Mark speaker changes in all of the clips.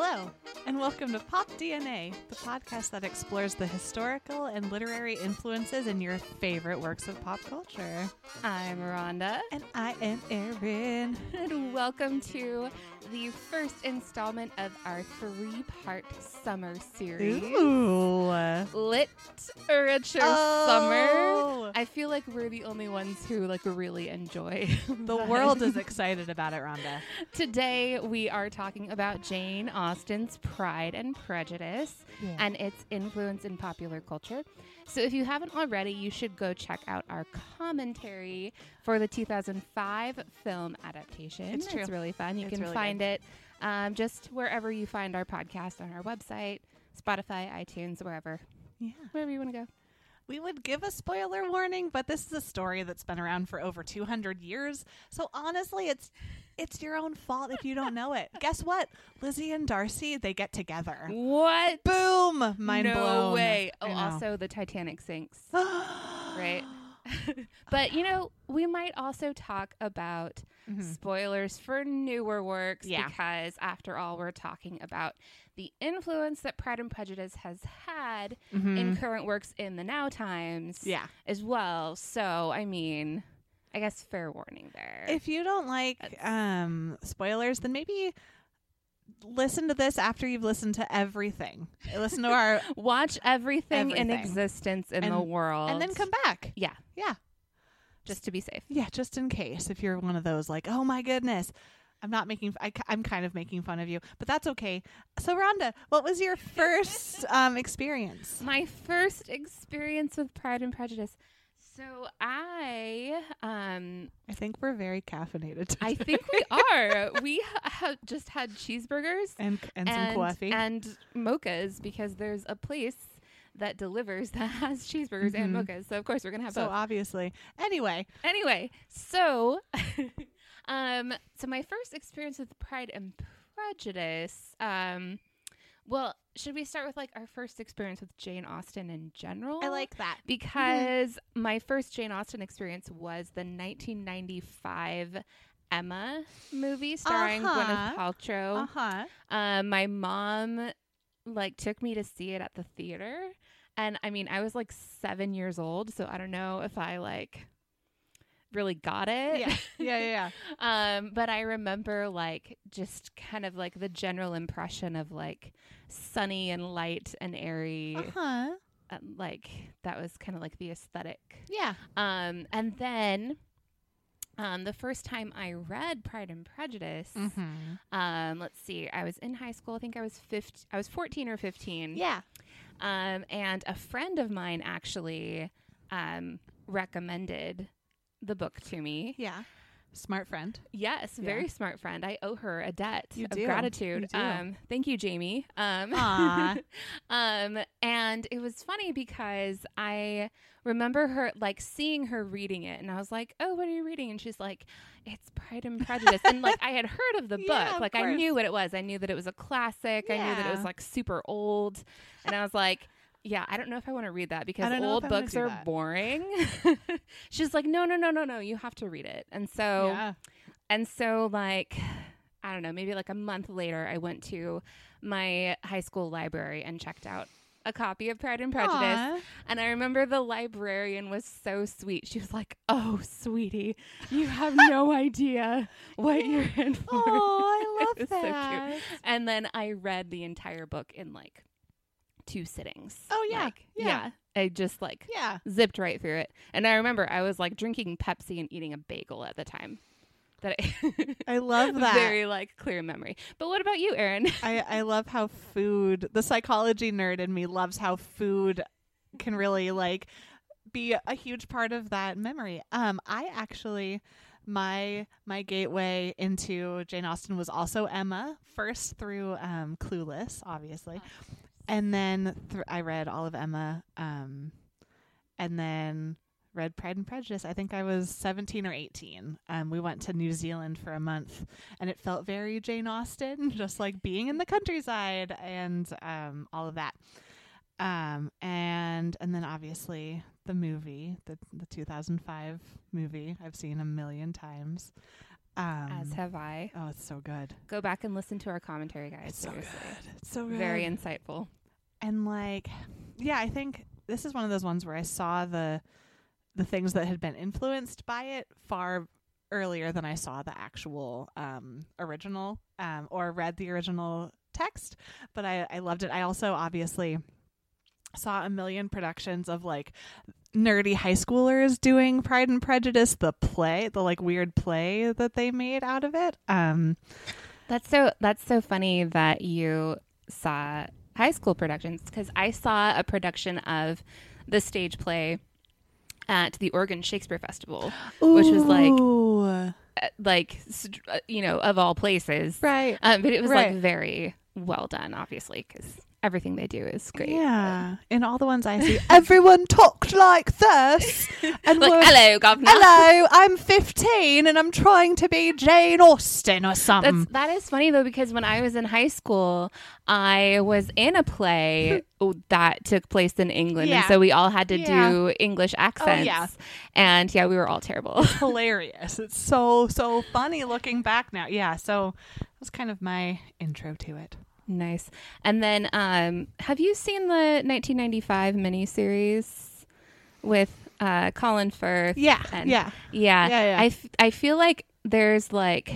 Speaker 1: Hello, and welcome to Pop DNA, the podcast that explores the historical and literary influences in your favorite works of pop culture.
Speaker 2: I'm Rhonda.
Speaker 1: And I am Erin.
Speaker 2: And welcome to the first installment of our three part summer series.
Speaker 1: Ooh.
Speaker 2: Literature
Speaker 1: Oh.
Speaker 2: Summer. I feel like we're the only ones who like really enjoy
Speaker 1: The world is excited about it, Rhonda.
Speaker 2: Today we are talking about Jane Austen's Pride and Prejudice
Speaker 1: Yeah.
Speaker 2: and its influence in popular culture. So if you haven't already, you should go check out our commentary for the 2005 film adaptation.
Speaker 1: It's true.
Speaker 2: really fun. You
Speaker 1: It's
Speaker 2: can
Speaker 1: really
Speaker 2: find it um, just wherever you find our podcast on our website, Spotify, iTunes, wherever,
Speaker 1: Yeah.
Speaker 2: wherever you want to go.
Speaker 1: We would give a spoiler warning, but this is a story that's been around for over 200 years. So honestly, it's it's your own fault if you don't know it. Guess what? Lizzie and Darcy, they get together.
Speaker 2: What?
Speaker 1: Boom! Mind
Speaker 2: no
Speaker 1: blown.
Speaker 2: way. Oh, also the Titanic sinks. right? but you know, we might also talk about
Speaker 1: Mhm.
Speaker 2: spoilers for newer works
Speaker 1: Yeah.
Speaker 2: because after all we're talking about the influence that Pride and Prejudice has had
Speaker 1: Mhm.
Speaker 2: in current works in the now times
Speaker 1: yeah.
Speaker 2: as well. So, I mean, I guess fair warning there.
Speaker 1: If you don't like um, spoilers, then maybe listen to this after you've listened to everything. Listen to our
Speaker 2: Watch everything, in existence in the world
Speaker 1: and then come back.
Speaker 2: Yeah,
Speaker 1: Yeah.
Speaker 2: just to be safe.
Speaker 1: Yeah, just in case if you're one of those like, "Oh my goodness, I'm not making I, am kind of making fun of you, but that's okay." So Rhonda, what was your first um experience?
Speaker 2: My first experience with Pride and Prejudice. So I um
Speaker 1: I think we're very caffeinated.
Speaker 2: I think we are. we ha- ha- just had cheeseburgers
Speaker 1: and and, some coffee.
Speaker 2: and mochas because there's a place that delivers that has cheeseburgers and
Speaker 1: Mhm.
Speaker 2: mochas. So of course we're gonna have
Speaker 1: so
Speaker 2: both.
Speaker 1: obviously. Anyway,
Speaker 2: Anyway, so um, so my first experience with Pride and Prejudice. Um, well, should we start with like our first experience with Jane Austen in general?
Speaker 1: I like that.
Speaker 2: because my first Jane Austen experience was the 1995 Emma movie starring
Speaker 1: Uh-huh.
Speaker 2: Gwyneth Paltrow.
Speaker 1: Uh-huh.
Speaker 2: Um, my mom like took me to see it at the theater, and I mean, I was like seven years old, so I don't know if I like really got it.
Speaker 1: Yeah. Yeah, yeah, yeah.
Speaker 2: um, but I remember like just kind of like the general impression of like sunny and light and airy
Speaker 1: Uh-huh.
Speaker 2: uh, like that was kind of like the aesthetic.
Speaker 1: Yeah.
Speaker 2: Um, and then um, the first time I read Pride and Prejudice,
Speaker 1: Mhm.
Speaker 2: um, let's see, I was in high school. I think I was 15, I was 14 or 15.
Speaker 1: Yeah.
Speaker 2: Um, and a friend of mine actually um, recommended the book to me.
Speaker 1: Yeah. Smart friend.
Speaker 2: Yes,
Speaker 1: Yeah.
Speaker 2: very smart friend. I owe her a debt
Speaker 1: You
Speaker 2: of
Speaker 1: do.
Speaker 2: gratitude.
Speaker 1: You.
Speaker 2: Um, thank you, Jamie. Um, um, and it was funny because I remember her like seeing her reading it, and I was like, "Oh, what are you reading?" And she's like, "It's Pride and Prejudice." and like I had heard of the book,
Speaker 1: Yeah, of
Speaker 2: like I knew what it was. I knew that it was a classic. I knew that it was like super old, and I was like. Yeah, I don't know if I want to read that because old
Speaker 1: if I wanna
Speaker 2: books are
Speaker 1: that.
Speaker 2: boring. She's like, no, no, no, no, no. You have to read it. And so
Speaker 1: yeah.
Speaker 2: and so, like, I don't know, maybe like a month later, I went to my high school library and checked out a copy of Pride and Prejudice.
Speaker 1: Aw.
Speaker 2: And I remember the librarian was so sweet. She was like, Oh, sweetie, you have no idea what you're in for.
Speaker 1: Oh, I love
Speaker 2: was so cute.
Speaker 1: that.
Speaker 2: And then I read the entire book in like two sittings.
Speaker 1: Oh, yeah.
Speaker 2: Like,
Speaker 1: Yeah.
Speaker 2: I just like
Speaker 1: Yeah.
Speaker 2: zipped right through it. And I remember I was like drinking Pepsi and eating a bagel at the time. That I,
Speaker 1: I love that.
Speaker 2: very like clear memory. But what about you, Erin?
Speaker 1: I, I love how food, the psychology nerd in me loves how food can really like be a huge part of that memory. Um, I actually my my gateway into Jane Austen was also Emma first through um, Clueless, obviously, and then thr I read all of Emma, um, and then read Pride and Prejudice. I think I was 17 or 18. Um, we went to New Zealand for a month, and it felt very Jane Austen, just like being in the countryside and um, all of that. Um, and and then obviously the movie, the the 2005 movie, I've seen a million times. Um,
Speaker 2: As have I.
Speaker 1: oh, it's so good.
Speaker 2: Go back and listen to our commentary, guys.
Speaker 1: It's so
Speaker 2: seriously.
Speaker 1: good. It's so good.
Speaker 2: Very insightful.
Speaker 1: And like yeah i think this is one of those ones where i saw the the things that had been influenced by it far earlier than i saw the actual um original um or read the original text but i i loved it. I also obviously saw a million productions of like nerdy high schoolers doing pride and prejudice the play the like weird play that they made out of it. Um
Speaker 2: That's so that's so funny that you saw high school productions because I saw a production of the stage play at the Oregon Shakespeare Festival, which was like uh, like uh, you know of all places,
Speaker 1: right.
Speaker 2: Um, but it was
Speaker 1: Right.
Speaker 2: like very well done, obviously, because everything they do is great.
Speaker 1: Yeah, in all the ones I see, everyone talked like this, and
Speaker 2: Like, hello, governor.
Speaker 1: hello, I'm 15 and I'm trying to be Jane Austen or something.
Speaker 2: That's that is funny though because when I was in high school, I was in a play that took place in England, and so we all had to
Speaker 1: Yeah.
Speaker 2: do English oh, accents.
Speaker 1: yeah.
Speaker 2: and yeah, we were all terrible.
Speaker 1: hilarious. It's so so funny looking back now. Yeah, so that's kind of my intro to it.
Speaker 2: Nice. And then, um, have you seen the 1995 miniseries with uh, Colin Firth?
Speaker 1: Yeah,
Speaker 2: and,
Speaker 1: yeah.
Speaker 2: yeah,
Speaker 1: Yeah, yeah.
Speaker 2: I, f- I feel like there's like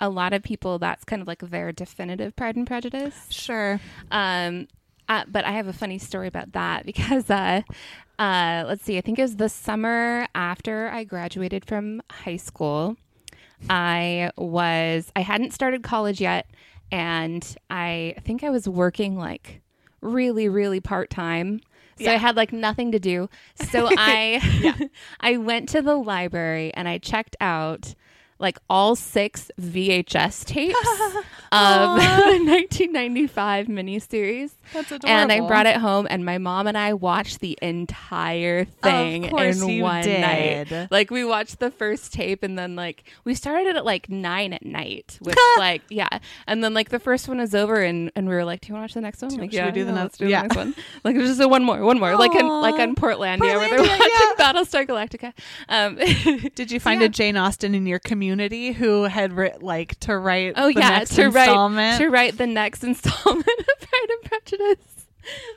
Speaker 2: a lot of people that's kind of like their definitive Pride and Prejudice.
Speaker 1: Sure.
Speaker 2: Um, uh, but I have a funny story about that because, uh, uh, let's see, I think it was the summer after I graduated from high school. I was, I hadn't started college yet, and I think I was working like really, really part time. So I had like nothing to do. So I, I went to the library and I checked out like all six VHS tapes of the 1995 miniseries.
Speaker 1: That's adorable.
Speaker 2: And I brought it home, and my mom and I watched the entire thing in one
Speaker 1: did.
Speaker 2: night. Like we watched the first tape, and then like we started at like nine at night, which like yeah, and then like the first one is over, and and we were like, "Do you want to watch the next one?" Like,
Speaker 1: should
Speaker 2: yeah,
Speaker 1: we do the next-
Speaker 2: do
Speaker 1: yeah.
Speaker 2: the next one. Like there's just a one more, one more, like in like on Portlandia, where they're watching
Speaker 1: yeah.
Speaker 2: Battlestar Galactica. Um,
Speaker 1: Did you find
Speaker 2: Yeah.
Speaker 1: a Jane Austen in your community who had writ like to write
Speaker 2: Oh
Speaker 1: the
Speaker 2: yeah,
Speaker 1: next
Speaker 2: to write to write the next installment of Pride and Prejudice.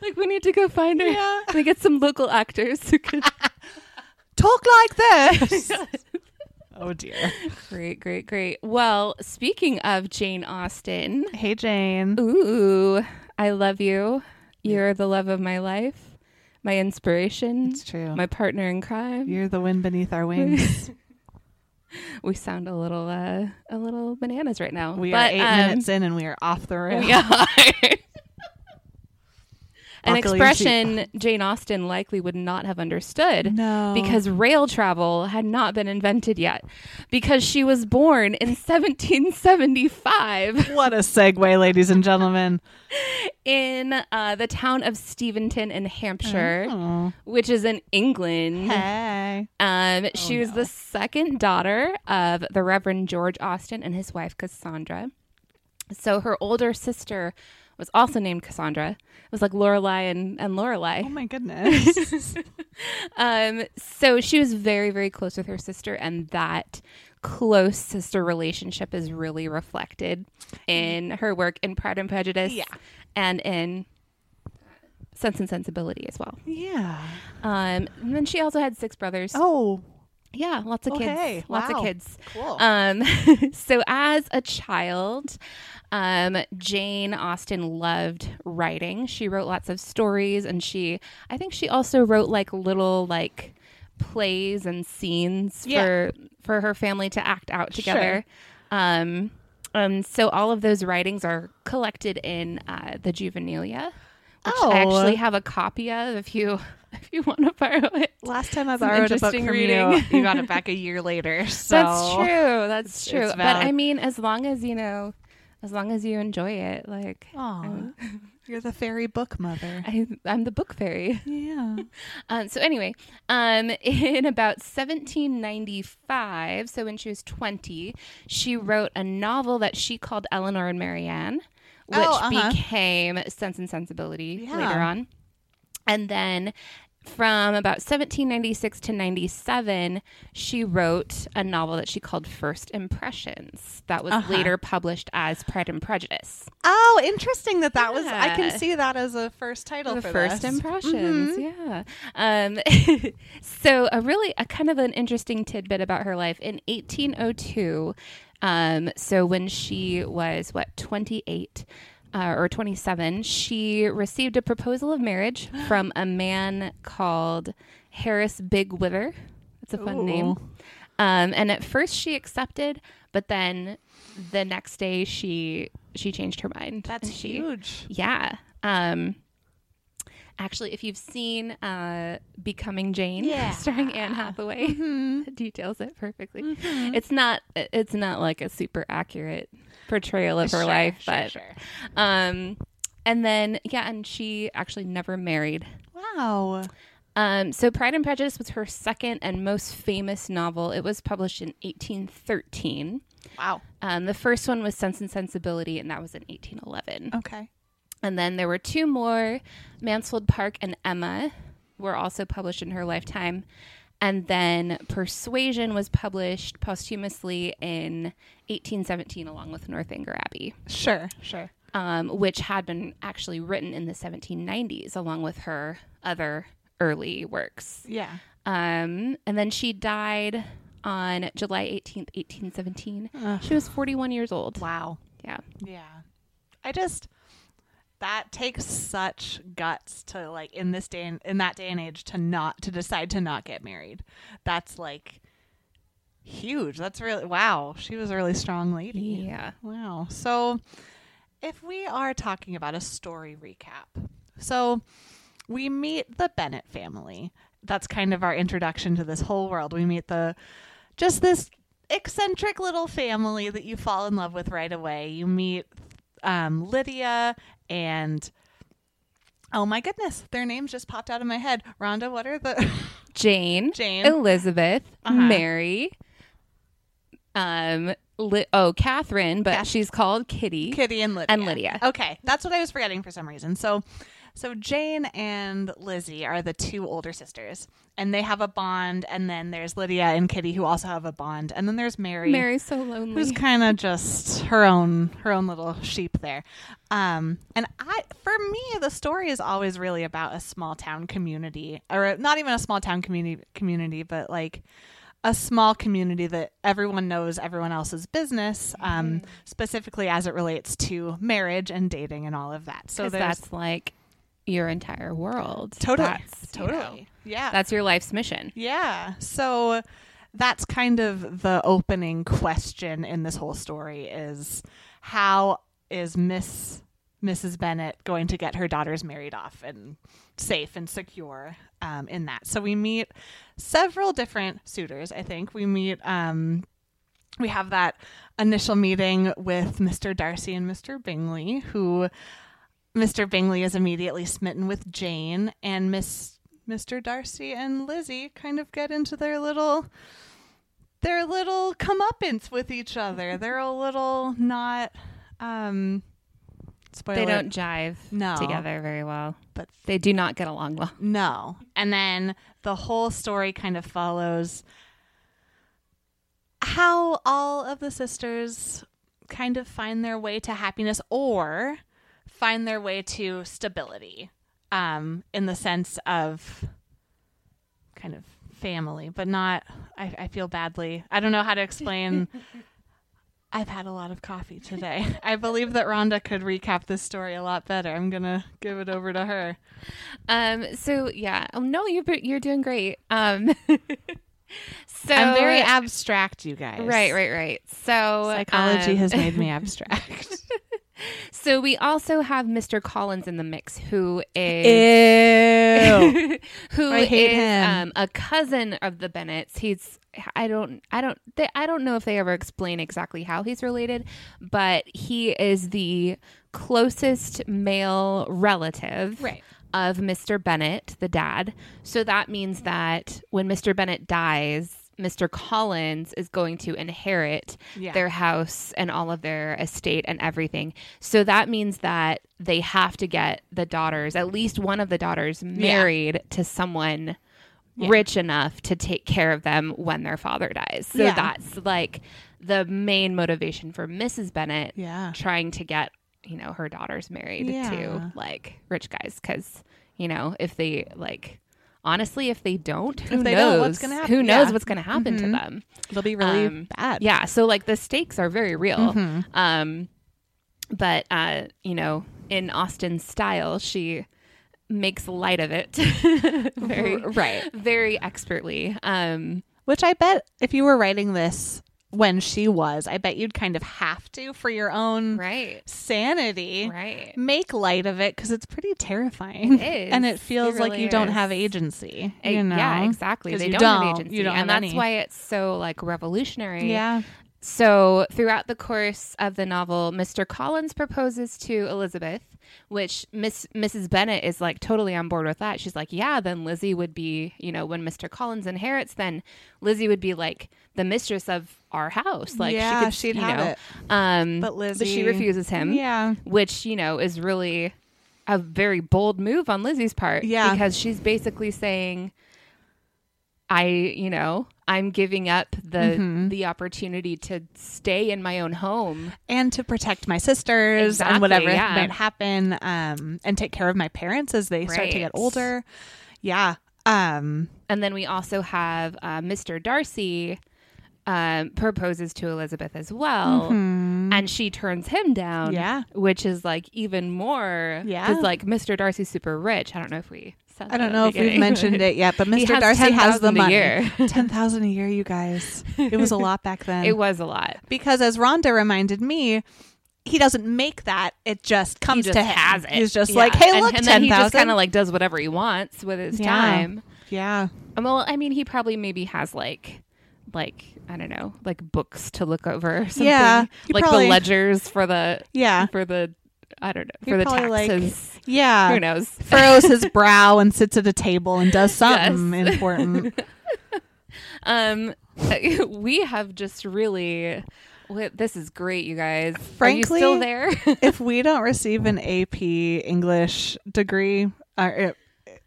Speaker 2: Like we need to go find her.
Speaker 1: Yeah.
Speaker 2: We get some local actors who can.
Speaker 1: Talk like this. oh dear.
Speaker 2: great, great, great. Well, speaking of Jane Austen,
Speaker 1: Hey Jane.
Speaker 2: ooh, I love you. You're the love of my life, my inspiration,
Speaker 1: It's true.
Speaker 2: my partner in crime.
Speaker 1: You're the wind beneath our wings.
Speaker 2: We sound a little, uh, a little bananas right now.
Speaker 1: we
Speaker 2: but,
Speaker 1: are eight
Speaker 2: um,
Speaker 1: minutes in and we are off the rails.
Speaker 2: An expression Jane Austen likely would not have understood
Speaker 1: No.
Speaker 2: because rail travel had not been invented yet. Because she was born in 1775
Speaker 1: what a segue, ladies and gentlemen.
Speaker 2: in uh, the town of Steventon in Hampshire,
Speaker 1: Oh.
Speaker 2: which is in England.
Speaker 1: Hey.
Speaker 2: Um, she
Speaker 1: Oh,
Speaker 2: was
Speaker 1: no.
Speaker 2: the second daughter of the Reverend George Austen and his wife Cassandra. So her older sister was also named Cassandra. It was like Lorelai and, and Lorelai.
Speaker 1: Oh my goodness.
Speaker 2: Um, so she was very, very close with her sister, and that close sister relationship is really reflected in her work in Pride and Prejudice
Speaker 1: Yeah.
Speaker 2: and in Sense and Sensibility as well.
Speaker 1: yeah.
Speaker 2: Um, and then she also had six brothers.
Speaker 1: Oh,
Speaker 2: Yeah, lots of
Speaker 1: Okay,
Speaker 2: kids. Lots
Speaker 1: wow.
Speaker 2: of kids.
Speaker 1: cool.
Speaker 2: Um, so as a child, um, Jane Austen loved writing. She wrote lots of stories, and she, I think, she also wrote like little like plays and scenes
Speaker 1: Yeah.
Speaker 2: for for her family to act out together. Um, um, so all of those writings are collected in uh, the Juvenilia, which
Speaker 1: Oh.
Speaker 2: I actually have a copy of. If you if you want to borrow it.
Speaker 1: Last time I borrowed a book from
Speaker 2: reading.
Speaker 1: you, you got it back a year later. So
Speaker 2: That's true. That's true. but I mean, as long as you know, as long as you enjoy it, like I'm,
Speaker 1: you're the fairy book mother.
Speaker 2: I, I'm the book fairy.
Speaker 1: Yeah.
Speaker 2: Um, so anyway, um, in about 1795, so when she was 20, she wrote a novel that she called Eleanor and Marianne, which
Speaker 1: Oh, uh-huh.
Speaker 2: became Sense and Sensibility
Speaker 1: Yeah.
Speaker 2: later on. And then from about 1796 to 97, she wrote a novel that she called First Impressions that was
Speaker 1: Uh-huh.
Speaker 2: later published as Pride and Prejudice.
Speaker 1: Oh, interesting that that was. I can see that as a first title
Speaker 2: the
Speaker 1: for
Speaker 2: first
Speaker 1: this.
Speaker 2: impressions
Speaker 1: Mhm.
Speaker 2: yeah um, so a really a kind of an interesting tidbit about her life in 1802 um, so when she was what 28 uh, or 27 she received a proposal of marriage from a man called harris Bigg-Wither that's a fun name um, and at first she accepted but then the next day she she changed her mind
Speaker 1: That's
Speaker 2: she
Speaker 1: huge.
Speaker 2: yeah. Um actually if you've seen uh Becoming Jane
Speaker 1: Yeah.
Speaker 2: starring Anne Hathaway,
Speaker 1: Mhm.
Speaker 2: details it perfectly.
Speaker 1: Mhm.
Speaker 2: It's not it's not like a super accurate portrayal of her
Speaker 1: Sure,
Speaker 2: life,
Speaker 1: sure,
Speaker 2: but
Speaker 1: sure.
Speaker 2: um and then yeah, and she actually never married.
Speaker 1: wow.
Speaker 2: Um, so Pride and Prejudice was her second and most famous novel. It was published in 1813.
Speaker 1: Wow.
Speaker 2: Um, the first one was Sense and Sensibility, and that was in 1811.
Speaker 1: Okay.
Speaker 2: And then there were two more, Mansfield Park and Emma, were also published in her lifetime. And then Persuasion was published posthumously in 1817 along with Northanger Abbey,
Speaker 1: Sure. Sure.
Speaker 2: um, which had been actually written in the 1790s along with her other early works.
Speaker 1: Yeah.
Speaker 2: Um, and then she died on July 18th, 1817.
Speaker 1: Ugh.
Speaker 2: She was 41 years old.
Speaker 1: Wow.
Speaker 2: Yeah.
Speaker 1: Yeah. I just that takes such guts to like in this day and in that day and age to not to decide to not get married. That's like huge. That's really wow. She was a really strong lady.
Speaker 2: Yeah.
Speaker 1: Wow. So if we are talking about a story recap. So we meet the Bennet family. That's kind of our introduction to this whole world. We meet the just this eccentric little family that you fall in love with right away. You meet um, Lydia and oh my goodness, their names just popped out of my head. Rhonda, what are the
Speaker 2: Jane,
Speaker 1: Jane?
Speaker 2: Elizabeth,
Speaker 1: Uh-huh.
Speaker 2: Mary, um, Li- oh, Catherine, but
Speaker 1: Kath-
Speaker 2: she's called Kitty.
Speaker 1: Kitty and Lydia.
Speaker 2: And Lydia.
Speaker 1: Okay, that's what I was forgetting for some reason. So, so Jane and Lizzie are the two older sisters, and they have a bond. And then there's Lydia and Kitty who also have a bond. And then there's Mary,
Speaker 2: Mary's so lonely.
Speaker 1: who's kind of just her own her own little sheep there. Um, and I, for me, the story is always really about a small town community, or not even a small town community community, but like a small community that everyone knows everyone else's business, um, specifically as it relates to marriage and dating and all of that. So
Speaker 2: that's like your entire world.
Speaker 1: totally,
Speaker 2: That's, you know,
Speaker 1: totally, yeah,
Speaker 2: that's your life's mission.
Speaker 1: yeah. So that's kind of the opening question in this whole story is how is Miss Mrs. Bennet going to get her daughters married off and safe and secure um, in that? So we meet several different suitors. I think we meet. Um, we have that initial meeting with Mr. Darcy and Mr. Bingley, who Mr. Bingley is immediately smitten with Jane, and Miss Mr. Darcy and Lizzie kind of get into their little their little comeuppance with each other. They're a little not um spoiler.
Speaker 2: They don't jive
Speaker 1: No.
Speaker 2: together very well.
Speaker 1: But-
Speaker 2: they do not get along well.
Speaker 1: No. And then the whole story kind of follows how all of the sisters kind of find their way to happiness or find their way to stability um, in the sense of kind of family, but not, I, I feel badly. I don't know how to explain. I've had a lot of coffee today. I believe that Rhonda could recap this story a lot better. I'm going to give it over to her.
Speaker 2: Um. So yeah. Oh no, you're you're doing great. Um. so
Speaker 1: I'm very abstract, you guys.
Speaker 2: right, right, right. So
Speaker 1: Psychology
Speaker 2: um,
Speaker 1: has made me abstract.
Speaker 2: So we also have Mr. Collins in the mix, who is who is, um, a cousin of the Bennets. He's I don't I don't they, I don't know if they ever explain exactly how he's related, but he is the closest male relative
Speaker 1: Right.
Speaker 2: of Mr. Bennet, the dad. So that means that when Mr. Bennet dies, Mr. Collins is going to inherit
Speaker 1: Yeah.
Speaker 2: their house and all of their estate and everything. So that means that they have to get the daughters, at least one of the daughters, married to someone
Speaker 1: Yeah.
Speaker 2: rich enough to take care of them when their father dies. So
Speaker 1: Yeah.
Speaker 2: that's like the main motivation for Mrs. Bennet
Speaker 1: yeah.
Speaker 2: trying to get, you know, her daughters married
Speaker 1: Yeah.
Speaker 2: to like rich guys cuz, you know, if they like honestly if they don't, who
Speaker 1: If they
Speaker 2: knows
Speaker 1: don't, what's gonna happen?
Speaker 2: Who knows
Speaker 1: Yeah.
Speaker 2: what's going to happen to
Speaker 1: Mhm.
Speaker 2: them?
Speaker 1: It'll be really
Speaker 2: Um,
Speaker 1: bad.
Speaker 2: Yeah, so like the stakes are very real.
Speaker 1: Mhm.
Speaker 2: Um, but uh, you know, in Austen's style, she makes light of it very,
Speaker 1: right.
Speaker 2: very expertly. Um,
Speaker 1: Which I bet if you were writing this when she was, I bet you'd kind of have to for your own
Speaker 2: right,
Speaker 1: sanity.
Speaker 2: right.
Speaker 1: Make light of it because it's pretty terrifying.
Speaker 2: It is.
Speaker 1: And it feels like
Speaker 2: really
Speaker 1: you don't have agency.
Speaker 2: Eh,
Speaker 1: You know?
Speaker 2: Yeah, exactly. They don't,
Speaker 1: don't.
Speaker 2: agency,
Speaker 1: You don't
Speaker 2: and
Speaker 1: have
Speaker 2: that's
Speaker 1: any.
Speaker 2: why it's so like revolutionary.
Speaker 1: Yeah.
Speaker 2: So, throughout the course of the novel, Mr. Collins proposes to Elizabeth, which Miss Mrs. Bennet is like totally on board with that. She's like, "Yeah, then Lizzie would be, you know, when Mr. Collins inherits, then Lizzie would be like the mistress of our house. Like,
Speaker 1: yeah,
Speaker 2: she could,
Speaker 1: she'd
Speaker 2: you
Speaker 1: have
Speaker 2: know,
Speaker 1: it.
Speaker 2: Um,
Speaker 1: But Lizzie, but
Speaker 2: she refuses him,
Speaker 1: Yeah.
Speaker 2: which you know is really a very bold move on Lizzie's part.
Speaker 1: Yeah.
Speaker 2: because she's basically saying, "I, you know, I'm giving up the
Speaker 1: Mhm.
Speaker 2: the opportunity to stay in my own home."
Speaker 1: And to protect my sisters
Speaker 2: Exactly,
Speaker 1: and whatever
Speaker 2: yeah.
Speaker 1: might happen, um, and take care of my parents as they start to get older. Yeah. Um,
Speaker 2: And then we also have uh, Mr. Darcy um, proposes to Elizabeth as well,
Speaker 1: mhm.
Speaker 2: and she turns him down.
Speaker 1: yeah.
Speaker 2: which is like even more.
Speaker 1: Yeah.
Speaker 2: because like Mr. Darcy's super rich. I don't know if we.
Speaker 1: I don't know if we've mentioned it yet, but Mr.
Speaker 2: has
Speaker 1: Darcy has the money.
Speaker 2: year.
Speaker 1: Ten thousand a year, you guys. It was a lot back then.
Speaker 2: it was a lot.
Speaker 1: because as Rhonda reminded me, he doesn't make that; it just comes
Speaker 2: just
Speaker 1: to him.
Speaker 2: has it.
Speaker 1: He's just
Speaker 2: Yeah.
Speaker 1: like, "Hey,
Speaker 2: and,
Speaker 1: look,
Speaker 2: and then
Speaker 1: ten
Speaker 2: he kind of like does whatever he wants with his
Speaker 1: Yeah.
Speaker 2: time.
Speaker 1: Yeah,
Speaker 2: Well, I mean, he probably maybe has like, like I don't know, like books to look over. Or something.
Speaker 1: Yeah,
Speaker 2: like
Speaker 1: probably-
Speaker 2: the ledgers for the
Speaker 1: yeah,
Speaker 2: for the I don't know for the
Speaker 1: probably, like,
Speaker 2: taxes.
Speaker 1: yeah.
Speaker 2: Who knows?
Speaker 1: Furrows his brow and sits at a table and does something
Speaker 2: Yes.
Speaker 1: important.
Speaker 2: Um, we have just really. This is great, you guys.
Speaker 1: Frankly,
Speaker 2: Are you still there?
Speaker 1: if we don't receive an AP English degree, uh,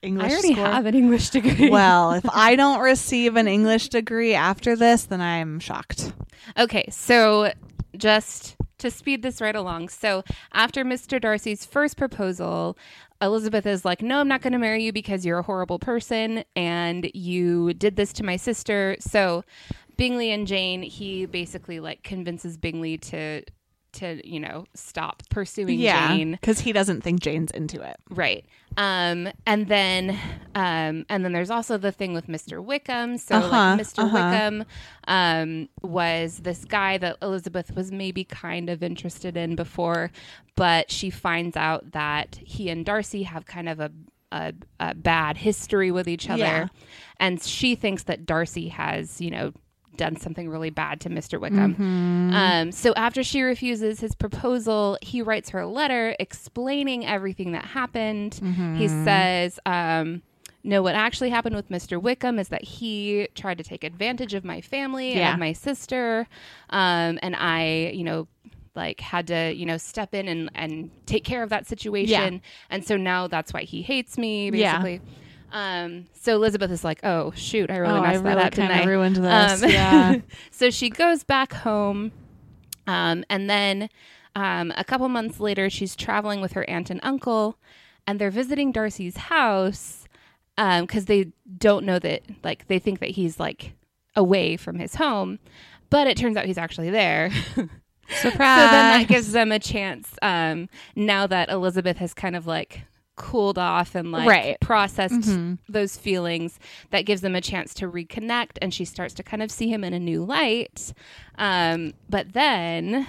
Speaker 1: English
Speaker 2: I already
Speaker 1: score,
Speaker 2: have an English degree.
Speaker 1: well, if I don't receive an English degree after this, then I'm shocked.
Speaker 2: Okay, so just to speed this right along. So after Mr. Darcy's first proposal, Elizabeth is like, No, I'm not going to marry you because you're a horrible person and you did this to my sister. So Bingley and Jane, he basically like convinces Bingley to to, you know, stop pursuing
Speaker 1: yeah,
Speaker 2: Jane.
Speaker 1: because he doesn't think Jane's into it.
Speaker 2: Right. Um, and then um, and then there's also the thing with Mr. Wickham. So
Speaker 1: Uh-huh,
Speaker 2: like Mr.
Speaker 1: uh-huh.
Speaker 2: Wickham um, was this guy that Elizabeth was maybe kind of interested in before, but she finds out that he and Darcy have kind of a a, a bad history with each other,
Speaker 1: Yeah.
Speaker 2: and she thinks that Darcy has, you know, done something really bad to Mr. Wickham.
Speaker 1: Mhm.
Speaker 2: Um, so after she refuses his proposal, he writes her a letter explaining everything that happened. He
Speaker 1: Mhm.
Speaker 2: says, um, no, what actually happened with Mr. Wickham is that he tried to take advantage of my family
Speaker 1: Yeah.
Speaker 2: and my sister. Um, and I, you know, like had to, you know, step in and, and take care of that situation. And so now that's why he hates me,
Speaker 1: Yeah.
Speaker 2: Um, so Elizabeth is like, oh, shoot, I really
Speaker 1: oh, I
Speaker 2: messed
Speaker 1: really
Speaker 2: that up, didn't I?
Speaker 1: of ruined this.
Speaker 2: Um,
Speaker 1: yeah.
Speaker 2: so she goes back home, um, and then um, a couple months later, she's traveling with her aunt and uncle, and they're visiting Darcy's house because they don't know that, like, they think that he's like away from his home, but it turns out he's actually there.
Speaker 1: Surprise.
Speaker 2: So then that gives them a chance. Um, now that Elizabeth has kind of like cooled off and like
Speaker 1: Right.
Speaker 2: processed
Speaker 1: Mhm.
Speaker 2: those feelings, that gives them a chance to reconnect, and she starts to kind of see him in a new light. Um, but then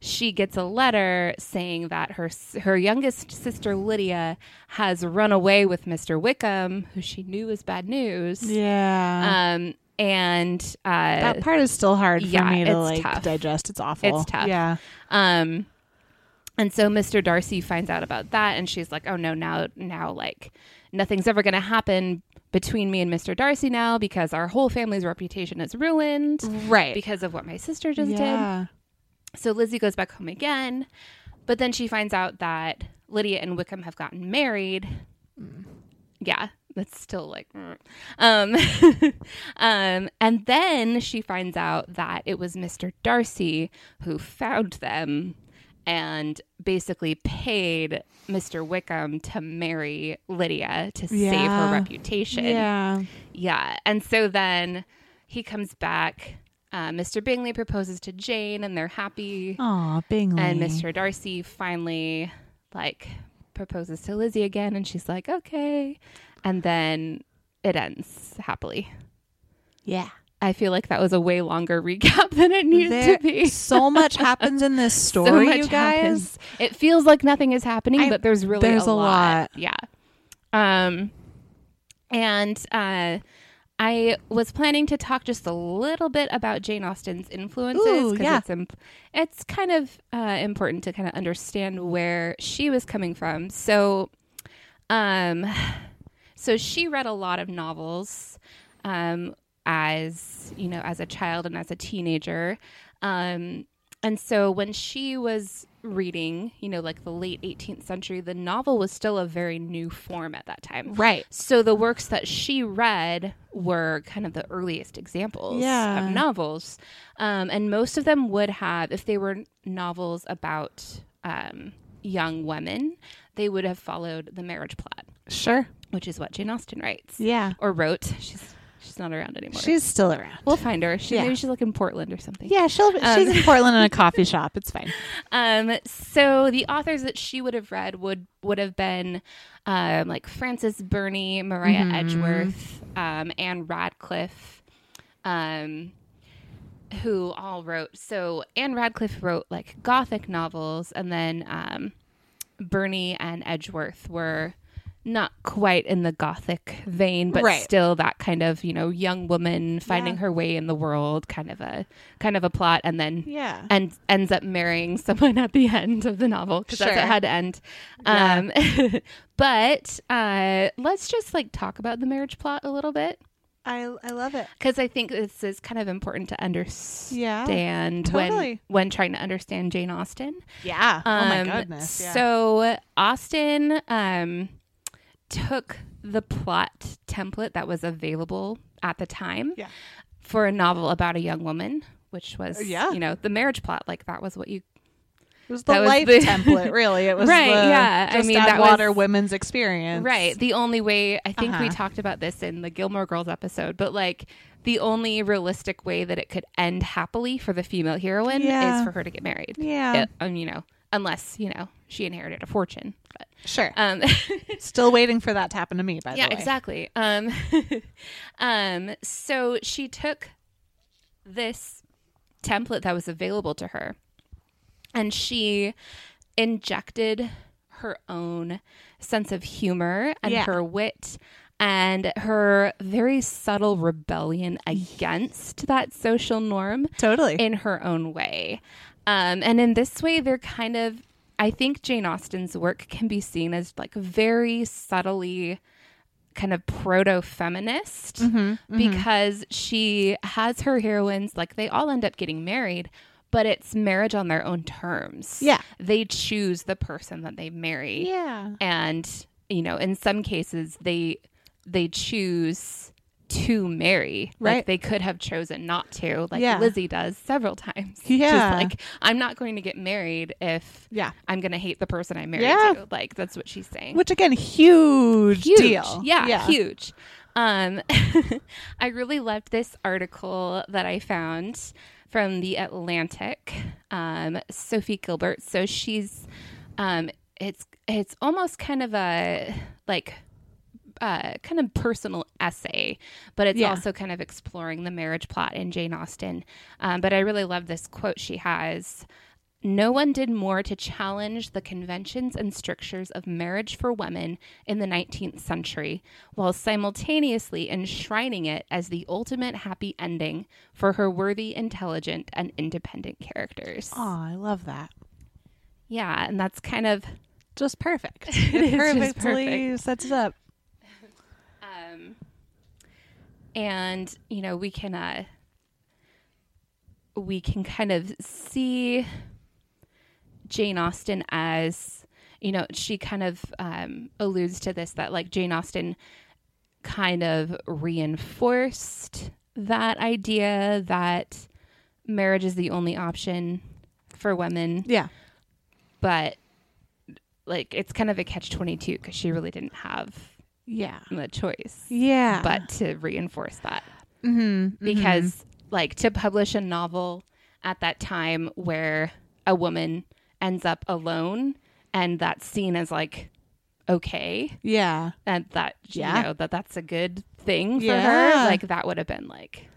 Speaker 2: she gets a letter saying that her her youngest sister Lydia has run away with Mr. Wickham, who she knew was bad news.
Speaker 1: Yeah.
Speaker 2: Um, and uh,
Speaker 1: that part is still hard for
Speaker 2: yeah,
Speaker 1: me to like
Speaker 2: tough.
Speaker 1: digest. It's awful.
Speaker 2: It's tough.
Speaker 1: Yeah.
Speaker 2: Um, and so Mr. Darcy finds out about that, and she's like, "Oh no, now, now, like, nothing's ever going to happen between me and Mr. Darcy now because our whole family's reputation is ruined
Speaker 1: Right.
Speaker 2: because of what my sister just did. So Lizzie goes back home again, but then she finds out that Lydia and Wickham have gotten married. Yeah, that's still like, mm. um, um, and then she finds out that it was Mr. Darcy who found them and basically paid Mr. Wickham to marry Lydia to save her reputation.
Speaker 1: Yeah.
Speaker 2: Yeah. And so then he comes back. Uh, Mr. Bingley proposes to Jane, and they're happy.
Speaker 1: Aw, Bingley.
Speaker 2: And Mr. Darcy finally like proposes to Lizzie again, and she's like, "Okay," and then it ends happily.
Speaker 1: Yeah.
Speaker 2: I feel like that was a way longer recap than it needed
Speaker 1: There-
Speaker 2: to be.
Speaker 1: so much happens in this
Speaker 2: So
Speaker 1: story,
Speaker 2: much
Speaker 1: you guys.
Speaker 2: happens. It feels like nothing is happening,
Speaker 1: I-
Speaker 2: but there's really
Speaker 1: there's
Speaker 2: a,
Speaker 1: a lot.
Speaker 2: Yeah. Um, and uh, I was planning to talk just a little bit about Jane Austen's influences
Speaker 1: Ooh, yeah.
Speaker 2: it's imp- it's kind of uh, important to kind of understand where she was coming from. So, um, so she read a lot of novels, um, as you know, as a child and as a teenager. Um, and so when she was reading, you know, like the late 18th century, the novel was still a very new form at that time.
Speaker 1: Right.
Speaker 2: So the works that she read were kind of the earliest examples
Speaker 1: Yeah.
Speaker 2: of novels. Um, and most of them would have, if they were novels about um, young women, they would have followed the marriage plot,
Speaker 1: Sure.
Speaker 2: which is what Jane Austen writes
Speaker 1: Yeah.
Speaker 2: or wrote. She's she's not around anymore.
Speaker 1: She's still around.
Speaker 2: we'll find her. She,
Speaker 1: Yeah.
Speaker 2: Maybe she's like in Portland or something.
Speaker 1: Yeah, she'll.
Speaker 2: Um,
Speaker 1: she's in Portland in a coffee shop. It's fine.
Speaker 2: Um, so the authors that she would have read would would have been um, like Frances Burney, Maria
Speaker 1: Mhm.
Speaker 2: Edgeworth, um, Ann Radcliffe, um, who all wrote. So Ann Radcliffe wrote like gothic novels, and then um, Burney and Edgeworth were not quite in the gothic vein, but
Speaker 1: Right.
Speaker 2: still that kind of you know young woman finding
Speaker 1: Yeah.
Speaker 2: her way in the world, kind of a kind of a plot, and then
Speaker 1: Yeah.
Speaker 2: and ends up marrying someone at the end of the novel because that's how it had to end.
Speaker 1: Yeah.
Speaker 2: Um, but uh, let's just like talk about the marriage plot a little bit
Speaker 1: I I love it.
Speaker 2: because I think this is kind of important to understand when
Speaker 1: totally.
Speaker 2: when trying to understand Jane Austen.
Speaker 1: Yeah. oh my
Speaker 2: Um,
Speaker 1: goodness. Yeah.
Speaker 2: So Austen um, took the plot template that was available at the time
Speaker 1: Yeah.
Speaker 2: for a novel about a young woman, which was
Speaker 1: Yeah.
Speaker 2: you know the marriage plot. Like that was what you
Speaker 1: it was the
Speaker 2: that was
Speaker 1: life
Speaker 2: the-
Speaker 1: template, really. It was
Speaker 2: Right,
Speaker 1: the
Speaker 2: yeah. I mean, that was-
Speaker 1: water women's experience.
Speaker 2: Right. The only way I think we
Speaker 1: Uh-huh.
Speaker 2: talked about this in the Gilmore Girls episode, but like the only realistic way that it could end happily for the female heroine
Speaker 1: Yeah.
Speaker 2: is for her to get married.
Speaker 1: Yeah.
Speaker 2: It- um, you know, unless you know she inherited a fortune. But
Speaker 1: Sure.
Speaker 2: um,
Speaker 1: Still waiting for that to happen to me. By
Speaker 2: yeah,
Speaker 1: the way.
Speaker 2: Yeah, exactly. Um, um, so she took this template that was available to her, and she injected her own sense of humor and
Speaker 1: Yeah.
Speaker 2: her wit and her very subtle rebellion against that social norm
Speaker 1: Totally.
Speaker 2: in her own way. Um, and in this way, they're kind of, I think Jane Austen's work can be seen as like very subtly kind of proto feminist
Speaker 1: Mhm, mhm.
Speaker 2: because she has her heroines, like they all end up getting married, but it's marriage on their own terms.
Speaker 1: Yeah.
Speaker 2: They choose the person that they marry
Speaker 1: Yeah.
Speaker 2: and you know in some cases they they choose to marry like
Speaker 1: Right.
Speaker 2: they could have chosen not to like
Speaker 1: Yeah.
Speaker 2: lizzie does several times
Speaker 1: Yeah.
Speaker 2: Just like i'm not going to get married if
Speaker 1: Yeah.
Speaker 2: i'm going to hate the person i married
Speaker 1: Yeah.
Speaker 2: to like that's what she's saying
Speaker 1: Which again, huge,
Speaker 2: huge
Speaker 1: deal.
Speaker 2: yeah, huge um i really loved this article that i found from the atlantic um sophie gilbert so she's um it's it's almost kind of a like uh, kind of personal essay, but it's
Speaker 1: Yeah.
Speaker 2: also kind of exploring the marriage plot in Jane Austen. Um, but I really love this quote she has. No one did more to challenge the conventions and strictures of marriage for women in the 19th century, while simultaneously enshrining it as the ultimate happy ending for her worthy, intelligent, and independent characters.
Speaker 1: Oh, I love that.
Speaker 2: Yeah, and that's kind of
Speaker 1: Just perfect.
Speaker 2: It
Speaker 1: It
Speaker 2: just
Speaker 1: perfectly sets it up.
Speaker 2: Um, and you know we can uh we can kind of see Jane Austen as you know she kind of um, alludes to this that like Jane Austen kind of reinforced that idea that marriage is the only option for women
Speaker 1: Yeah.
Speaker 2: but like it's kind of a catch 22 because she really didn't have
Speaker 1: Yeah.
Speaker 2: the choice
Speaker 1: Yeah.
Speaker 2: but to reinforce that
Speaker 1: mm-hmm.
Speaker 2: because like to publish a novel at that time where a woman ends up alone and that's seen as like okay
Speaker 1: yeah.
Speaker 2: and that
Speaker 1: Yeah.
Speaker 2: you know that that's a good thing for
Speaker 1: Yeah.
Speaker 2: her like that would have been like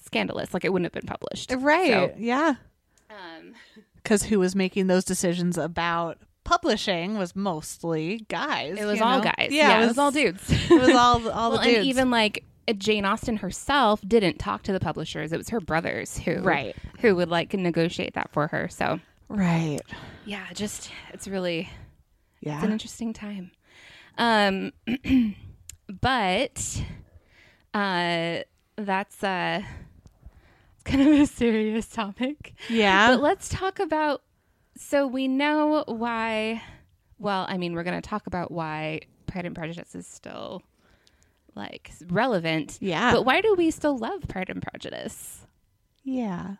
Speaker 2: scandalous like it wouldn't have been published
Speaker 1: Right.
Speaker 2: So,
Speaker 1: yeah.
Speaker 2: um
Speaker 1: Because who was making those decisions about publishing was mostly guys.
Speaker 2: it was all
Speaker 1: know?
Speaker 2: guys
Speaker 1: Yeah,
Speaker 2: it, was, all dudes
Speaker 1: It was all all
Speaker 2: well,
Speaker 1: the dudes.
Speaker 2: and even like Jane Austen herself didn't talk to the publishers. It was her brothers who
Speaker 1: right.
Speaker 2: who would like negotiate that for her. So
Speaker 1: Right.
Speaker 2: yeah, just it's really
Speaker 1: Yeah.
Speaker 2: it's an interesting time. Um, but uh, that's uh, kind of a serious topic.
Speaker 1: yeah.
Speaker 2: But let's talk about. So we know why. Well, I mean, we're going to talk about why Pride and Prejudice is still like relevant.
Speaker 1: yeah.
Speaker 2: But why do we still love Pride and Prejudice?
Speaker 1: yeah.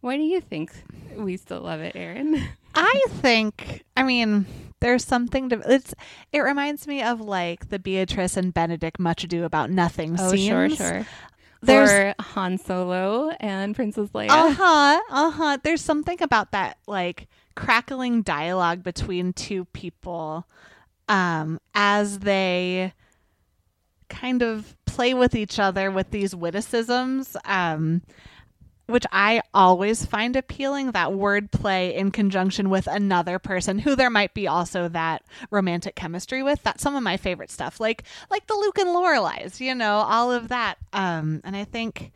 Speaker 2: Why do you think we still love it, Erin?
Speaker 1: I think I mean there's something to it's it reminds me of like the Beatrice and Benedick much ado about nothing
Speaker 2: Oh,
Speaker 1: scenes.
Speaker 2: sure, sure.
Speaker 1: There's
Speaker 2: or Han Solo and Princess Leia.
Speaker 1: uh-huh, uh-huh. There's something about that like crackling dialogue between two people um as they kind of play with each other with these witticisms um which I always find appealing that wordplay in conjunction with another person who there might be also that romantic chemistry with. That's some of my favorite stuff. Like like the Luke and Lorelai's, you know, all of that. Um and I think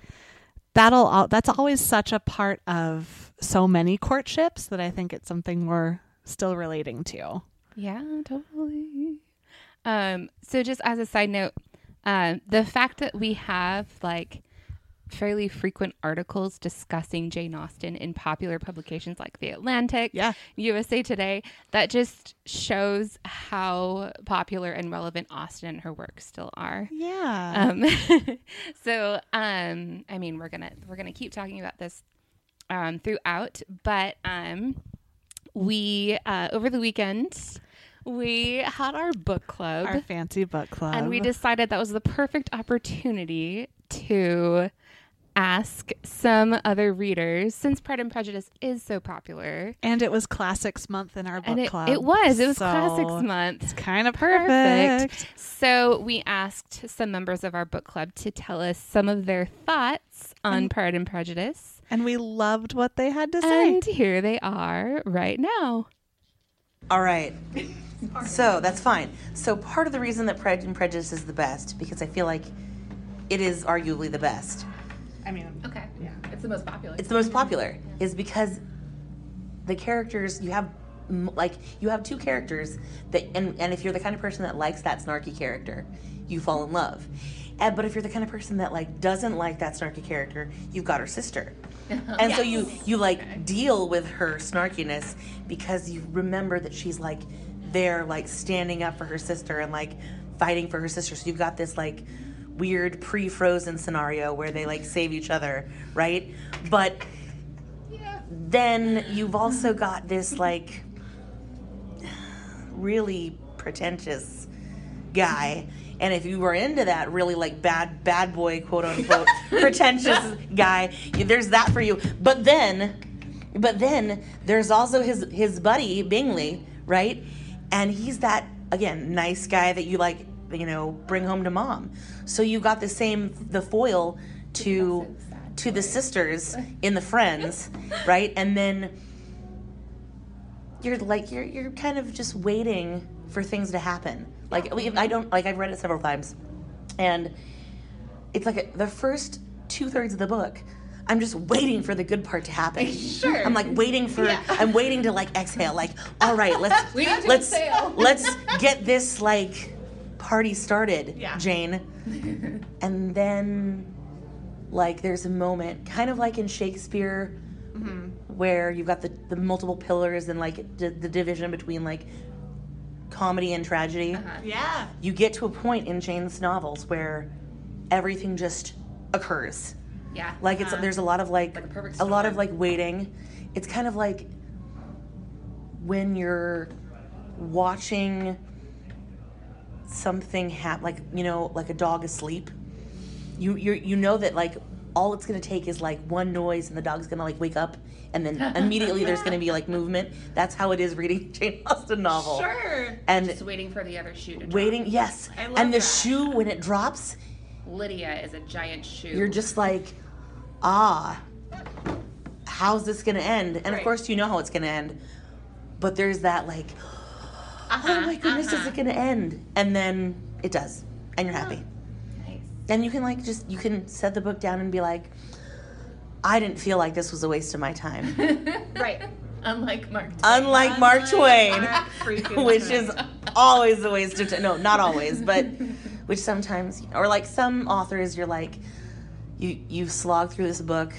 Speaker 1: that'll all that's always such a part of so many courtships that I think it's something we're still relating to.
Speaker 2: Yeah, totally. Um, so just as a side note, um, the fact that we have like fairly frequent articles discussing Jane Austen in popular publications like The Atlantic,
Speaker 1: Yeah.
Speaker 2: USA Today, that just shows how popular and relevant Austen and her work still are.
Speaker 1: Yeah.
Speaker 2: Um, so, um, I mean, we're gonna we're gonna keep talking about this um, throughout, but um, we uh, over the weekend we had our book club,
Speaker 1: Our fancy book club.
Speaker 2: and we decided that was the perfect opportunity to ask some other readers since Pride and Prejudice is so popular.
Speaker 1: and it was classics month in our book
Speaker 2: And it,
Speaker 1: club.
Speaker 2: it was. It was
Speaker 1: so
Speaker 2: Classics Month.
Speaker 1: It's kind of
Speaker 2: Perfect.
Speaker 1: perfect.
Speaker 2: So we asked some members of our book club to tell us some of their thoughts on
Speaker 1: And-
Speaker 2: Pride and Prejudice.
Speaker 1: And we loved what they had to say.
Speaker 2: And here they are right now.
Speaker 3: All right. So that's fine. So part of the reason that Pride and Prejudice is the best, because I feel like it is arguably the best.
Speaker 1: I mean,
Speaker 2: Okay. Yeah. It's the most popular.
Speaker 3: It's the most popular, is because the characters you have, m- like you have two characters that, and and if you're the kind of person that likes that snarky character, you fall in love. And, but if you're the kind of person that like doesn't like that snarky character, you've got her sister. And so you you like deal with her snarkiness because you remember that she's like there like standing up for her sister and like fighting for her sister. So you've got this like weird pre-frozen scenario where they like save each other, right? But then you've also got this like really pretentious guy. And if you were into that really like bad bad boy quote unquote pretentious guy there's that for you. But then but then there's also his his buddy bingley right? And he's that again nice guy that you like you know bring home to mom so you got the same the foil to to the sisters in the friends right and then you're like you're you're kind of just waiting for things to happen. Like I don't like I've read it several times, and it's like a, the first two thirds of the book. I'm just waiting for the good part to happen. Sure. I'm like waiting for. I'm waiting to like exhale. Like all right, let's let's
Speaker 2: exhale.
Speaker 3: let's get this like party started,
Speaker 1: Yeah.
Speaker 3: Jane. and then, like, there's a moment, kind of like in Shakespeare, mm-hmm. where you've got the, the multiple pillars and, like, d- the division between, like, comedy and tragedy. Uh-huh.
Speaker 1: Yeah.
Speaker 3: You get to a point in Jane's novels where everything just occurs.
Speaker 2: Yeah.
Speaker 3: Like it's uh-huh. there's a lot of like,
Speaker 2: Like a
Speaker 3: a lot of like waiting. It's kind of like when you're watching something happen, like you know, like a dog asleep. You you you know that like all it's gonna take is like one noise and the dog's gonna like wake up and then immediately there's gonna be like movement. That's how it is reading Jane Austen novel.
Speaker 1: Sure.
Speaker 3: And
Speaker 2: Just waiting for the other shoe to drop.
Speaker 3: waiting, yes.
Speaker 1: I love
Speaker 3: and the
Speaker 1: that.
Speaker 3: shoe when it drops,
Speaker 2: Lydia is a giant shoe.
Speaker 3: you're just like, ah, how's this gonna end? And of course, you know how it's gonna end, but there's that like, oh my goodness, is it gonna end? And then it does, and you're happy.
Speaker 2: nice.
Speaker 3: Then you can like just you can set the book down and be like, I didn't feel like this was a waste of my time.
Speaker 1: Right.
Speaker 2: Unlike Mark. Twain.
Speaker 3: Unlike Mark Twain,
Speaker 1: Mark
Speaker 3: which is always a waste of time. No, not always, but which sometimes, or like some authors, you're like, you you slog through this book,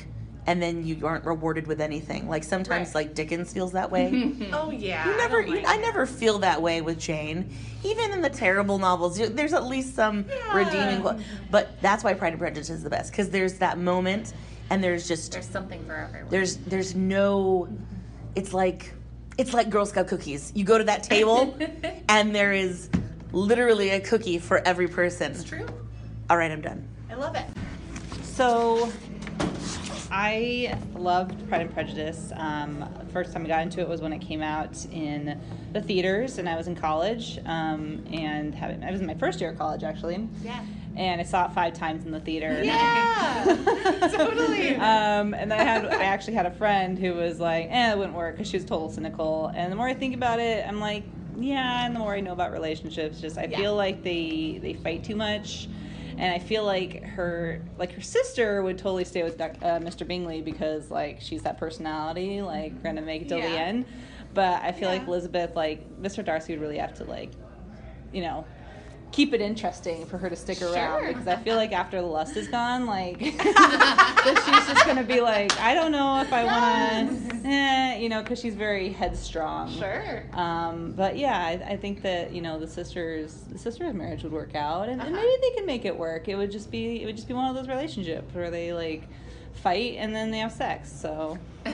Speaker 3: and then you aren't rewarded with anything. Like sometimes,
Speaker 1: Right.
Speaker 3: like Dickens feels that way.
Speaker 1: Oh yeah.
Speaker 3: You never,
Speaker 1: I,
Speaker 3: you, I never feel that way with Jane. Even in the terrible novels, you, there's at least some redeeming. qual- But that's why Pride and Prejudice is the best because there's that moment, and there's just
Speaker 2: There's something for everyone.
Speaker 3: there's there's no it's like it's like girl scout cookies you go to that table and there is literally a cookie for every person
Speaker 2: It's true.
Speaker 3: all right i'm done
Speaker 1: I love it.
Speaker 4: So, I loved Pride and Prejudice. Um, first time I got into it was when it came out in the theaters, and I was in college. Um, and having, I was in my first year of college actually.
Speaker 1: Yeah.
Speaker 4: And I saw it five times in the theater.
Speaker 1: Yeah. totally.
Speaker 4: Um, and then I had I actually had a friend who was like, "Eh, it wouldn't work," because she was total cynical. And the more I think about it, I'm like, yeah. And the more I know about relationships, just I
Speaker 1: Yeah.
Speaker 4: feel like they they fight too much. And I feel like her like her sister would totally stay with Doc, uh, Mr. Bingley because like she's that personality, like gonna make it till the end. But I feel like Elizabeth, like Mr. Darcy, would really have to like, you know, keep it interesting for her to stick around
Speaker 2: Sure.
Speaker 4: because I feel like after the lust is gone, like that she's just gonna be like, I don't know if I want to, eh, you know, because she's very headstrong.
Speaker 2: Sure.
Speaker 4: Um, but yeah, I, I think that you know the sisters, the sisters' marriage would work out, and, and maybe they can make it work. It would just be, it would just be one of those relationships where they like fight and then they have sex. So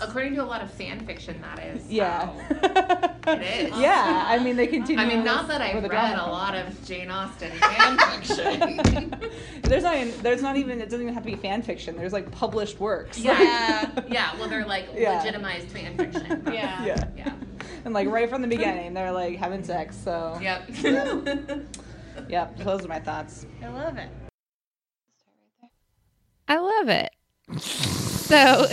Speaker 2: According to a lot of fan fiction, that is.
Speaker 4: yeah,
Speaker 2: It is.
Speaker 4: Yeah, I mean they continue.
Speaker 2: I mean, not that I've read
Speaker 4: drama.
Speaker 2: a lot of Jane Austen fan fiction.
Speaker 4: there's not even, there's not even it doesn't even have to be fan fiction. There's like published works.
Speaker 2: yeah, yeah. Well, they're like
Speaker 4: Yeah.
Speaker 2: legitimized fan fiction.
Speaker 1: Yeah.
Speaker 4: yeah.
Speaker 2: Yeah.
Speaker 4: And like right from the beginning, they're like having sex. So
Speaker 2: Yep.
Speaker 4: yep, those are my thoughts.
Speaker 1: I love it.
Speaker 2: I love it. So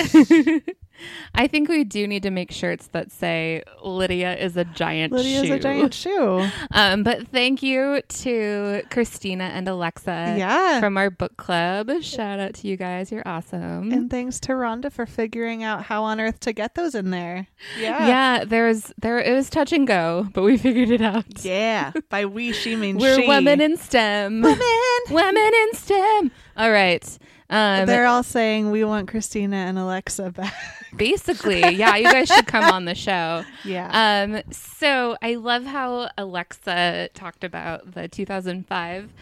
Speaker 2: I think we do need to make shirts that say Lydia is a giant
Speaker 1: Lydia's
Speaker 2: shoe.
Speaker 1: a giant shoe.
Speaker 2: Um, but thank you to Christina and Alexa
Speaker 1: Yeah.
Speaker 2: from our book club. Shout out to you guys. You're awesome.
Speaker 1: And thanks to Rhonda for figuring out how on earth to get those in there. Yeah.
Speaker 2: yeah, there's there it was touch and go, but we figured it out.
Speaker 1: Yeah. By we, she means
Speaker 2: We're
Speaker 1: she.
Speaker 2: women in STEM.
Speaker 1: Women.
Speaker 2: Women in STEM. All right. Um,
Speaker 1: They're all saying we want Christina and Alexa back.
Speaker 2: Basically, yeah, you guys should come on the show.
Speaker 1: yeah.
Speaker 2: Um, so I love how Alexa talked about the 2005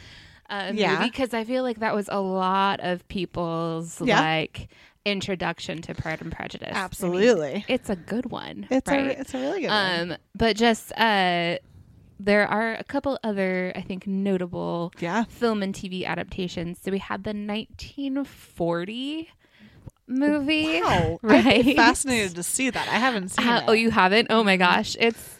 Speaker 2: uh,
Speaker 1: Yeah.
Speaker 2: movie because I feel like that was a lot of people's
Speaker 1: Yeah.
Speaker 2: like introduction to Pride and Prejudice. I mean,
Speaker 1: Absolutely.
Speaker 2: it's a good one.
Speaker 1: it's
Speaker 2: right?
Speaker 1: a it's a really good one.
Speaker 2: um, but just uh, there are a couple other I think notable
Speaker 1: Yeah.
Speaker 2: film and TV adaptations. So we had the 1940 movie.
Speaker 1: Wow.
Speaker 2: Right?
Speaker 1: fascinated to see that. I haven't seen
Speaker 2: Uh,
Speaker 1: it.
Speaker 2: oh, you haven't? Oh my gosh, it's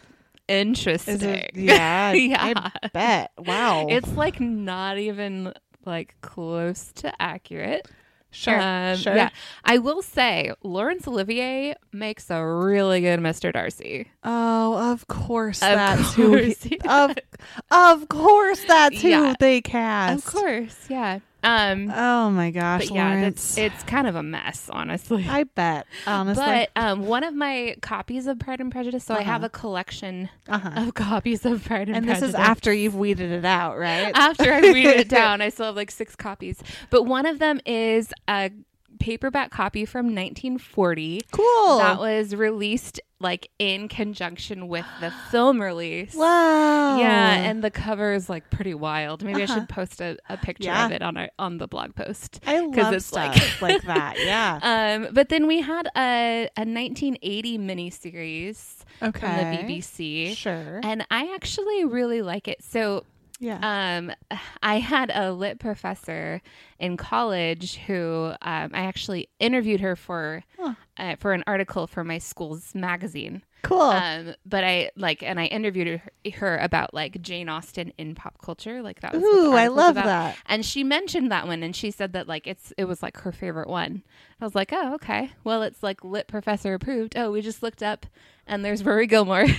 Speaker 2: interesting.
Speaker 1: It? Yeah.
Speaker 2: Yeah.
Speaker 1: I bet. Wow.
Speaker 2: It's like not even like close to accurate.
Speaker 1: sure.
Speaker 2: Um,
Speaker 1: sure.
Speaker 2: Yeah, I will say Laurence Olivier makes a really good Mr. Darcy.
Speaker 1: Oh, of course
Speaker 2: Of
Speaker 1: that's who.
Speaker 2: course
Speaker 1: He,
Speaker 2: he
Speaker 1: of of course that's who
Speaker 2: Yeah.
Speaker 1: they cast.
Speaker 2: Of course, yeah. Um,
Speaker 1: Oh my gosh,
Speaker 2: but yeah, that's, it's kind of a mess, honestly.
Speaker 1: I bet, honestly.
Speaker 2: but um, one of my copies of Pride and Prejudice, so I have
Speaker 1: Uh-huh.
Speaker 2: a collection
Speaker 1: uh-huh.
Speaker 2: of copies of Pride and, Prejudice.
Speaker 1: And this is after you've weeded it out, right?
Speaker 2: after I weeded it down. I still have like six copies, but one of them is a paperback copy from 1940
Speaker 1: Cool.
Speaker 2: that was released like in conjunction with the film release.
Speaker 1: wow.
Speaker 2: Yeah, and the cover is like pretty wild. Maybe
Speaker 1: Uh-huh.
Speaker 2: I should post a, a picture
Speaker 1: Yeah.
Speaker 2: of it on our on the blog post.
Speaker 1: I love
Speaker 2: it's
Speaker 1: stuff
Speaker 2: like-
Speaker 1: like, that. Yeah.
Speaker 2: Um, but then we had a a 1980 miniseries
Speaker 1: Okay.
Speaker 2: from the BBC,
Speaker 1: Sure.
Speaker 2: and I actually really like it. So
Speaker 1: Yeah.
Speaker 2: um, I had a lit professor in college who um, I actually interviewed her for
Speaker 1: Huh.
Speaker 2: uh, for an article for my school's magazine.
Speaker 1: cool.
Speaker 2: Um, but I like, and I interviewed her, her about like Jane Austen in pop culture. Like that was
Speaker 1: Ooh, I love
Speaker 2: about.
Speaker 1: that.
Speaker 2: And she mentioned that one, and she said that like it's it was like her favorite one. I was like, oh okay, well it's like lit professor approved. Oh, we just looked up, and there's Rory Gilmore.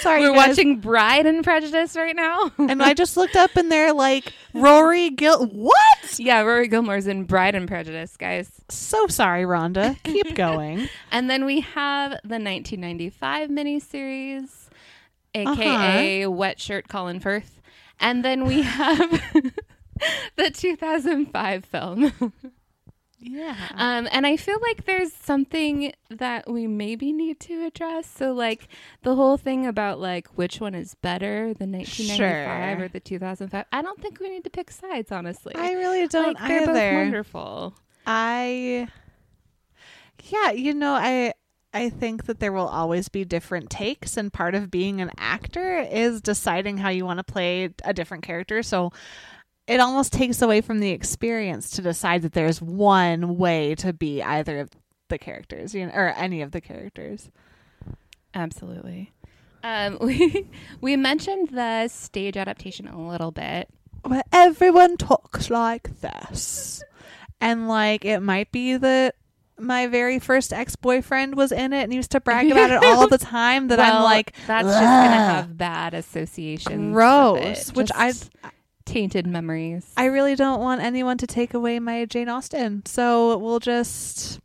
Speaker 1: Sorry,
Speaker 2: We're watching Bride and Prejudice right now.
Speaker 1: and I just looked up and they're like Rory Gil. What?
Speaker 2: yeah, Rory Gilmore's in Bride and Prejudice, guys.
Speaker 1: So sorry, Rhonda. Keep going.
Speaker 2: And then we have the 1995 miniseries, aka uh-huh. Wet Shirt Colin Firth. And then we have the 2005 film.
Speaker 1: Yeah.
Speaker 2: Um, and I feel like there's something that we maybe need to address. So, like the whole thing about like which one is better, the 1995
Speaker 1: Sure.
Speaker 2: or the 2005. I don't think we need to pick sides, honestly.
Speaker 1: I really don't
Speaker 2: like, they're both
Speaker 1: either.
Speaker 2: wonderful.
Speaker 1: I Yeah, you know, I I think that there will always be different takes and part of being an actor is deciding how you want to play a different character. So it almost takes away from the experience to decide that there's one way to be either of the characters, you know, or any of the characters.
Speaker 2: Absolutely. Um, we we mentioned the stage adaptation a little bit.
Speaker 1: Where everyone talks like this. And like it might be that my very first ex-boyfriend was in it and used to brag about it all the time that I'm like
Speaker 2: that's just gonna have bad associations.
Speaker 1: gross which i
Speaker 2: just tainted memories.
Speaker 1: i really don't want anyone to take away my jane austen so we'll just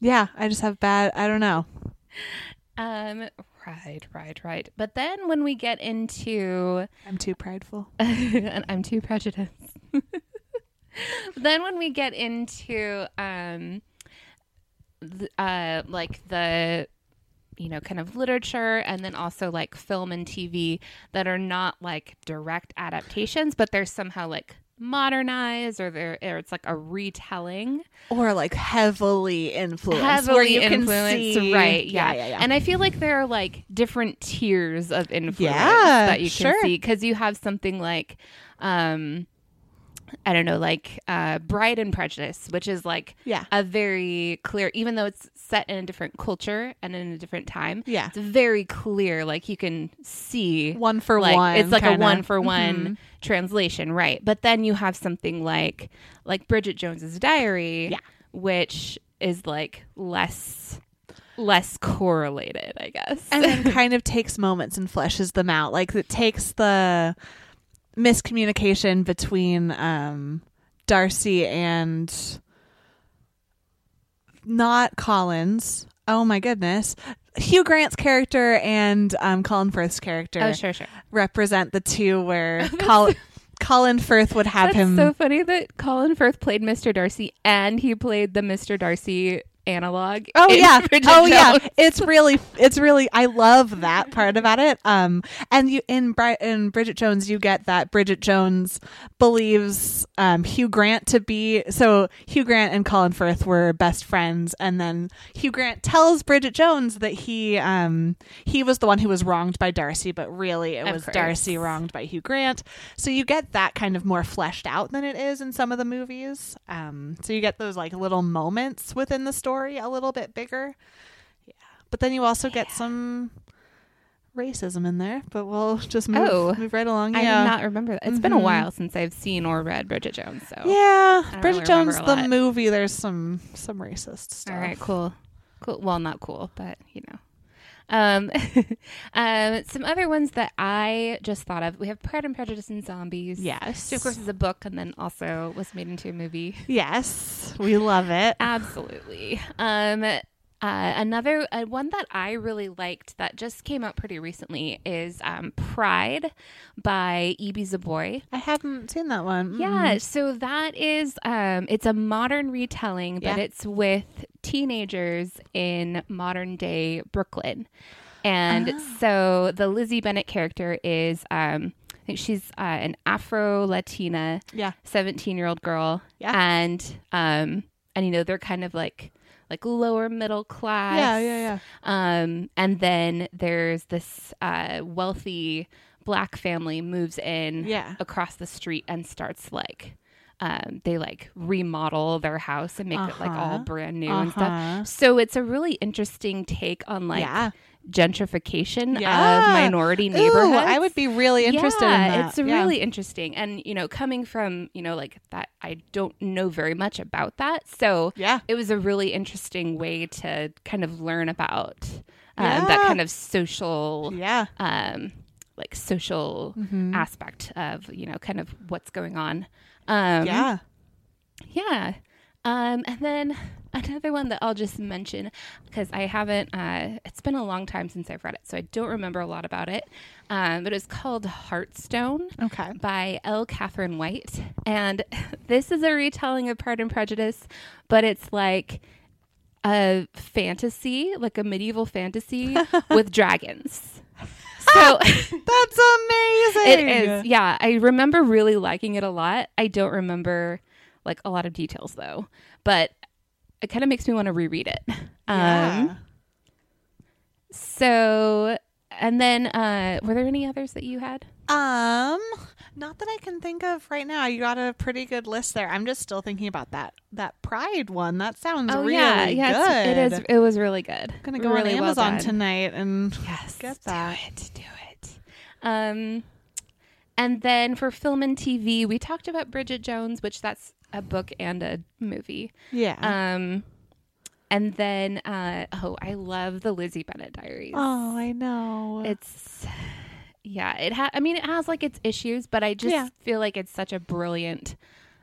Speaker 1: yeah i just have bad i don't know
Speaker 2: um, right, right, right. But then when we get into,
Speaker 1: i'm too prideful
Speaker 2: and I'm too prejudiced. then when we get into, um, th- uh, like the you know, kind of literature and then also like film and TV that are not like direct adaptations, but they're somehow like modernized or they're or it's like a retelling.
Speaker 1: or like heavily influenced
Speaker 2: Heavily influenced, right? Yeah.
Speaker 1: yeah yeah
Speaker 2: And I feel like there are like different tiers of influence
Speaker 1: Yeah,
Speaker 2: that you can
Speaker 1: sure.
Speaker 2: see because you have something like, um, I don't know, like uh, Bride and Prejudice, which is like
Speaker 1: yeah
Speaker 2: a very clear, even though it's set in a different culture and in a different time,
Speaker 1: yeah
Speaker 2: it's very clear. Like you can see,
Speaker 1: one for
Speaker 2: like
Speaker 1: one
Speaker 2: it's like a
Speaker 1: kinda.
Speaker 2: one for one
Speaker 1: Mhm.
Speaker 2: translation, right? But then you have something like like Bridget Jones's Diary,
Speaker 1: Yeah.
Speaker 2: which is like less less correlated, I guess.
Speaker 1: and then kind of takes moments and fleshes them out. Like it takes the miscommunication between um, Darcy and not Collins. Oh my goodness. Hugh Grant's character and um, Colin Firth's character
Speaker 2: oh, sure, sure.
Speaker 1: represent the two where Col- Colin Firth would have
Speaker 2: That's
Speaker 1: him.
Speaker 2: so funny that Colin Firth played Mr. Darcy and he played the Mr. Darcy analog.
Speaker 1: Oh yeah.
Speaker 2: Bridget
Speaker 1: oh yeah. It's really it's really I love that part about it. Um and you in Bri- in Bridget Jones you get that Bridget Jones believes um Hugh Grant to be so Hugh Grant and Colin Firth were best friends and then Hugh Grant tells Bridget Jones that he um he was the one who was wronged by Darcy but really it
Speaker 2: Of
Speaker 1: was
Speaker 2: course.
Speaker 1: Darcy wronged by Hugh Grant. So you get that kind of more fleshed out than it is in some of the movies. Um so you get those like little moments within the story a little bit bigger. Yeah. But then you also get some racism in there, but we'll just move,
Speaker 2: Oh.
Speaker 1: move right along. Yeah.
Speaker 2: I
Speaker 1: yeah.
Speaker 2: did not remember that. It's been a
Speaker 1: Mhm.
Speaker 2: while since I've seen or read Bridget Jones. So
Speaker 1: yeah, Bridget
Speaker 2: really
Speaker 1: Jones the movie there's some some racist stuff.
Speaker 2: All right, cool. Cool. Well, not cool, but you know. Um, um, some other ones that I just thought of. We have Pride and Prejudice and Zombies.
Speaker 1: Yes.
Speaker 2: Which, of course, is a book and then also was made into a movie.
Speaker 1: Yes, we love it.
Speaker 2: Absolutely. Um, uh, another uh, one that I really liked that just came out pretty recently is um, Pride by Ibi Zoboi.
Speaker 1: I haven't seen that one.
Speaker 2: Yeah, so that is um, it's a modern retelling, but
Speaker 1: Yeah.
Speaker 2: it's with teenagers in modern day Brooklyn, and
Speaker 1: Ah.
Speaker 2: so the Lizzie Bennet character is um, I think she's uh, an Afro Latina
Speaker 1: Yeah.
Speaker 2: 17 year old girl
Speaker 1: Yeah.
Speaker 2: and um and you know they're kind of like like lower middle class
Speaker 1: Yeah, yeah, yeah.
Speaker 2: um and then there's this uh wealthy black family moves in
Speaker 1: Yeah.
Speaker 2: across the street and starts like um they like remodel their house and make it like all
Speaker 1: Uh-huh.
Speaker 2: brand new and stuff
Speaker 1: Uh-huh.
Speaker 2: so it's a really interesting take on like
Speaker 1: yeah.
Speaker 2: Gentrification
Speaker 1: Yeah.
Speaker 2: of minority
Speaker 1: Ooh,
Speaker 2: neighborhoods
Speaker 1: I would be really interested
Speaker 2: yeah,
Speaker 1: in that.
Speaker 2: It's
Speaker 1: Yeah.
Speaker 2: really interesting, and you know, coming from you know like that, I don't know very much about that, so
Speaker 1: Yeah.
Speaker 2: it was a really interesting way to kind of learn about um, that kind of social,
Speaker 1: Yeah.
Speaker 2: um, like social
Speaker 1: Mhm.
Speaker 2: aspect of you know kind of what's going on. Um,
Speaker 1: yeah.
Speaker 2: yeah. Um, and then another one that I'll just mention because I haven't, uh, it's been a long time since I've read it, so I don't remember a lot about it. Um, but it's called Heartstone
Speaker 1: Okay.
Speaker 2: by Elle Katharine White. And this is a retelling of Pride and Prejudice, but it's like a fantasy, like a medieval fantasy with dragons. So
Speaker 1: That's amazing.
Speaker 2: it is. Yeah, I remember really liking it a lot. I don't remember like a lot of details though, but it kind of makes me want to reread it. Um,
Speaker 1: Yeah.
Speaker 2: So, and then uh, were there any others that you had?
Speaker 1: Um, not that I can think of right now. You got a pretty good list there. I'm just still thinking about that that Pride one. That sounds really
Speaker 2: yeah, yeah,
Speaker 1: good.
Speaker 2: it's- It was really good.
Speaker 1: I'm gonna go
Speaker 2: really
Speaker 1: on Amazon
Speaker 2: done.
Speaker 1: tonight and
Speaker 2: Yes,
Speaker 1: get that.
Speaker 2: do it. Do it. Um, and then for film and TV, we talked about Bridget Jones, which that's a book and a movie.
Speaker 1: yeah.
Speaker 2: Um, and then uh, oh, I love the Lizzie Bennet Diaries.
Speaker 1: oh, I know.
Speaker 2: It's yeah, it ha- I mean, it has like its issues, but I just
Speaker 1: Yeah.
Speaker 2: feel like it's such a brilliant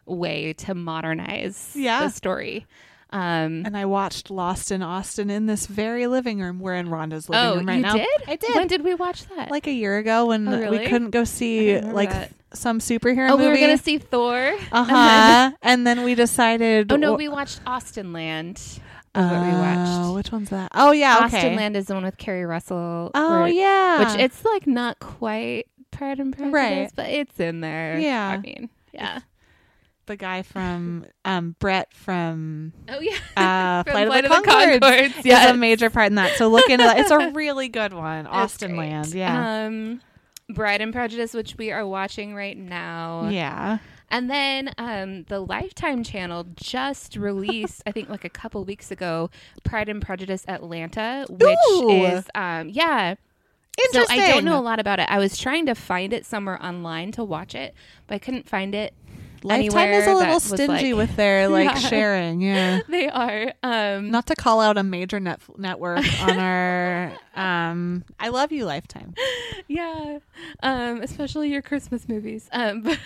Speaker 2: way to modernize
Speaker 1: Yeah.
Speaker 2: the story. Um,
Speaker 1: and I watched Lost in Austen in this very living room. We're in Rhonda's living
Speaker 2: oh,
Speaker 1: room right
Speaker 2: you
Speaker 1: now.
Speaker 2: did?
Speaker 1: I did.
Speaker 2: When did we watch that?
Speaker 1: like a year ago when
Speaker 2: Oh,
Speaker 1: we couldn't go see like
Speaker 2: that.
Speaker 1: some superhero
Speaker 2: oh, we were gonna see Thor.
Speaker 1: uh huh. and then we decided.
Speaker 2: Oh no, we watched Austenland.
Speaker 1: Oh,
Speaker 2: is what we watched.
Speaker 1: which one's that? Oh yeah,
Speaker 2: Austin
Speaker 1: okay.
Speaker 2: Land is the one with Keri Russell.
Speaker 1: Oh
Speaker 2: where-
Speaker 1: yeah,
Speaker 2: which it's like not quite Pride and Prejudice,
Speaker 1: Right.
Speaker 2: but it's in there.
Speaker 1: Yeah.
Speaker 2: I mean, yeah.
Speaker 1: The guy from um Brett from
Speaker 2: Oh yeah,
Speaker 1: uh,
Speaker 2: From
Speaker 1: Flight,
Speaker 2: Flight
Speaker 1: of the Conchords.
Speaker 2: Conchords,
Speaker 1: is
Speaker 2: yes.
Speaker 1: a major part in that. So look into that. It's a really good one. Austin. Land. Yeah.
Speaker 2: Um, Bride and Prejudice, which we are watching right now.
Speaker 1: yeah.
Speaker 2: And then um, the Lifetime channel just released, I think, like a couple weeks ago, Pride and Prejudice Atlanta, which
Speaker 1: Ooh.
Speaker 2: is, um, yeah. So
Speaker 1: Interesting.
Speaker 2: I don't know a lot about it. I was trying to find it somewhere online to watch it, but I couldn't find it.
Speaker 1: Lifetime is a little stingy
Speaker 2: like-
Speaker 1: with their like
Speaker 2: Yeah.
Speaker 1: sharing. Yeah.
Speaker 2: They are. Um,
Speaker 1: Not to call out a major net network on our um I love you Lifetime.
Speaker 2: yeah um especially your christmas movies um but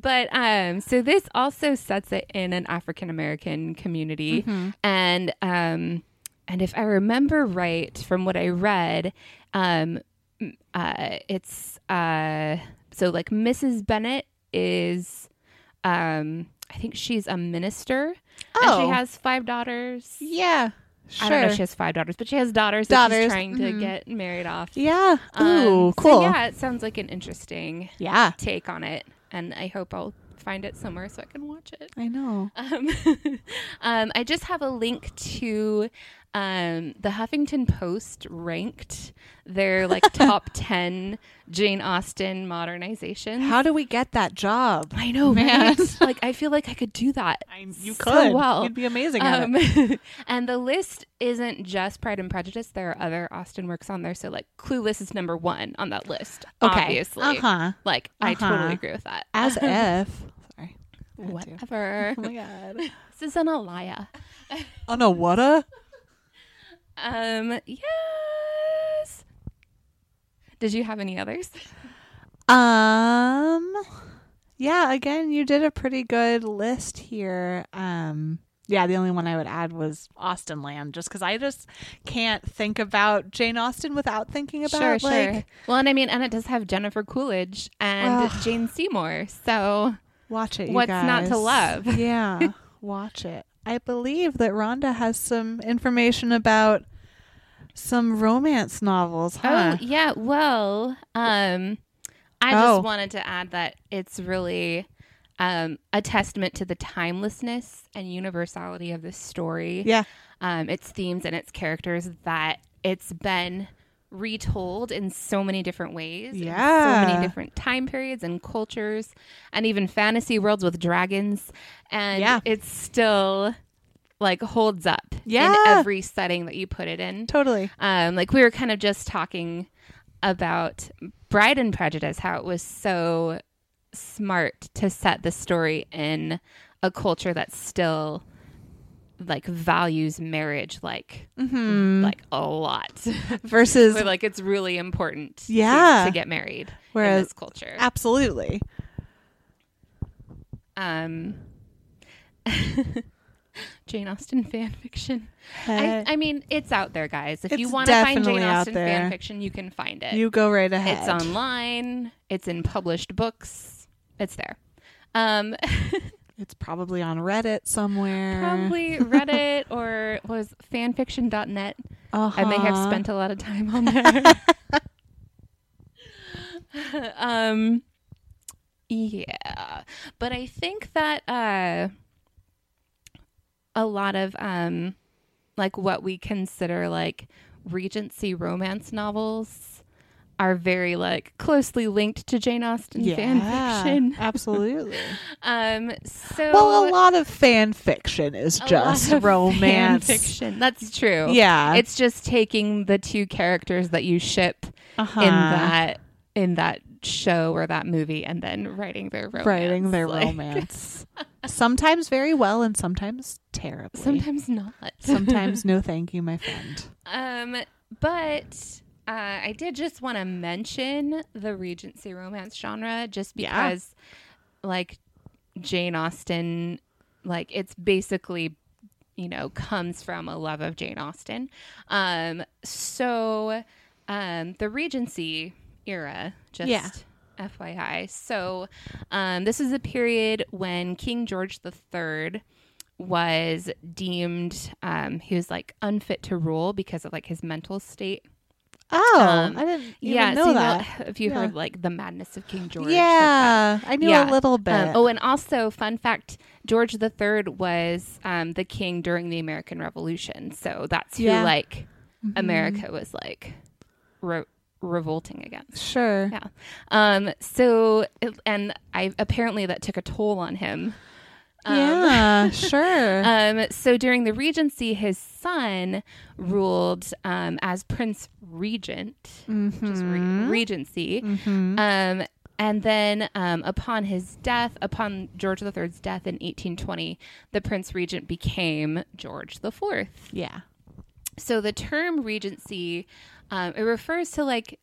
Speaker 2: but um so this also sets it in an african american community
Speaker 1: Mm-hmm.
Speaker 2: and um and if i remember right from what i read um uh it's uh so like mrs bennet is um i think she's a minister and
Speaker 1: Oh.
Speaker 2: she has five daughters
Speaker 1: Yeah. Sure.
Speaker 2: I don't know if she has five daughters, but she has daughters that she's trying to
Speaker 1: mhm.
Speaker 2: get married off.
Speaker 1: yeah.
Speaker 2: Um,
Speaker 1: Ooh,
Speaker 2: so
Speaker 1: cool.
Speaker 2: yeah, it sounds like an interesting
Speaker 1: yeah.
Speaker 2: take on it, and I hope I'll find it somewhere so I can watch it.
Speaker 1: I know.
Speaker 2: Um, um, I just have a link to um, the Huffington Post ranked their like top ten Jane Austen modernizations.
Speaker 1: How do we get that job?
Speaker 2: I know,
Speaker 1: Man.
Speaker 2: man. like I feel like I could do that.
Speaker 1: I, you
Speaker 2: so
Speaker 1: could.
Speaker 2: well.
Speaker 1: You'd be amazing at it.
Speaker 2: Um, and the list isn't just Pride and Prejudice. There are other Austen works on there. So, like, Clueless is number one on that list.
Speaker 1: Okay.
Speaker 2: Obviously.
Speaker 1: Uh huh.
Speaker 2: Like, I
Speaker 1: Uh-huh.
Speaker 2: totally agree with that.
Speaker 1: As if. Sorry.
Speaker 2: Whatever.
Speaker 1: Oh my god.
Speaker 2: this isn't a liar.
Speaker 1: Oh no, what a?
Speaker 2: Um, yes. Did you have any others?
Speaker 1: Um yeah, again, you did a pretty good list here. Um yeah, the only one I would add was Austenland, just because I just can't think about Jane Austen without thinking about
Speaker 2: sure,
Speaker 1: like
Speaker 2: sure. Well, and I mean, and it does have Jennifer Coolidge and
Speaker 1: Ugh.
Speaker 2: Jane Seymour. So
Speaker 1: watch it. you
Speaker 2: What's not to love?
Speaker 1: yeah, watch it. I believe that Rhonda has some information about some romance novels, huh?
Speaker 2: Oh yeah, well, um, I
Speaker 1: Oh.
Speaker 2: just wanted to add that it's really um, a testament to the timelessness and universality of this story.
Speaker 1: Yeah.
Speaker 2: um, its themes and its characters that it's been retold in so many different ways. Yeah. so many different time periods and cultures, and even fantasy worlds with dragons, and
Speaker 1: Yeah.
Speaker 2: it's still like holds up
Speaker 1: yeah.
Speaker 2: in every setting that you put it in.
Speaker 1: Totally.
Speaker 2: Um, like we were kind of just talking about Bride and Prejudice, how it was so smart to set the story in a culture that still like values marriage like
Speaker 1: Mm-hmm.
Speaker 2: like a lot.
Speaker 1: Versus
Speaker 2: Where, like it's really important
Speaker 1: Yeah.
Speaker 2: to, get married in
Speaker 1: Whereas-
Speaker 2: this culture.
Speaker 1: absolutely.
Speaker 2: Um Jane Austen fan fiction. I, I mean, it's out there, guys. If you want to find Jane Austen fan fiction, you can find it.
Speaker 1: you go right ahead.
Speaker 2: It's online. It's in published books. It's there. Um,
Speaker 1: It's probably on Reddit somewhere.
Speaker 2: probably Reddit or was fanfiction.net.
Speaker 1: Uh-huh.
Speaker 2: I may have spent a lot of time on there. um, yeah, but I think that uh, a lot of um, like what we consider like Regency romance novels are very like closely linked to Jane Austen
Speaker 1: yeah,
Speaker 2: fan fiction.
Speaker 1: absolutely.
Speaker 2: Um, so
Speaker 1: well, a lot of fan fiction is just romance.
Speaker 2: fan fiction. That's true.
Speaker 1: Yeah,
Speaker 2: It's just taking the two characters that you ship
Speaker 1: uh-huh.
Speaker 2: in that in that show or that movie and then writing their romance.
Speaker 1: writing their
Speaker 2: Like,
Speaker 1: romance. sometimes very well, and sometimes terribly.
Speaker 2: Sometimes not.
Speaker 1: sometimes no, thank you, my friend.
Speaker 2: um, but uh, I did just want to mention the Regency romance genre, just
Speaker 1: Yeah.
Speaker 2: because, like, Jane Austen, like it's basically, you know, comes from a love of Jane Austen. Um, so, um, the Regency era, just.
Speaker 1: Yeah.
Speaker 2: FYI. So, um, this is a period when King George III was deemed um, he was like unfit to rule because of like his mental state.
Speaker 1: Oh,
Speaker 2: Um,
Speaker 1: I didn't even
Speaker 2: yeah,
Speaker 1: know
Speaker 2: so you
Speaker 1: that.
Speaker 2: If you
Speaker 1: Yeah.
Speaker 2: heard like the madness of King George, like
Speaker 1: yeah, I knew
Speaker 2: Yeah.
Speaker 1: a little bit.
Speaker 2: Um, oh, and also, fun fact: George III was um, the king during the American Revolution, so that's who
Speaker 1: Yeah.
Speaker 2: like
Speaker 1: Mhm.
Speaker 2: America was like re- revolting against.
Speaker 1: Sure.
Speaker 2: Yeah. Um. So, and I apparently that took a toll on him. Um,
Speaker 1: Yeah, sure.
Speaker 2: Um, so during the Regency, his son ruled um, as Prince Regent, which is re-
Speaker 1: Mhm.
Speaker 2: Regency.
Speaker 1: Mhm.
Speaker 2: Um, and then um, upon his death, upon George III's death in 1820, the Prince Regent became George IV.
Speaker 1: yeah.
Speaker 2: So the term Regency, um, it refers to like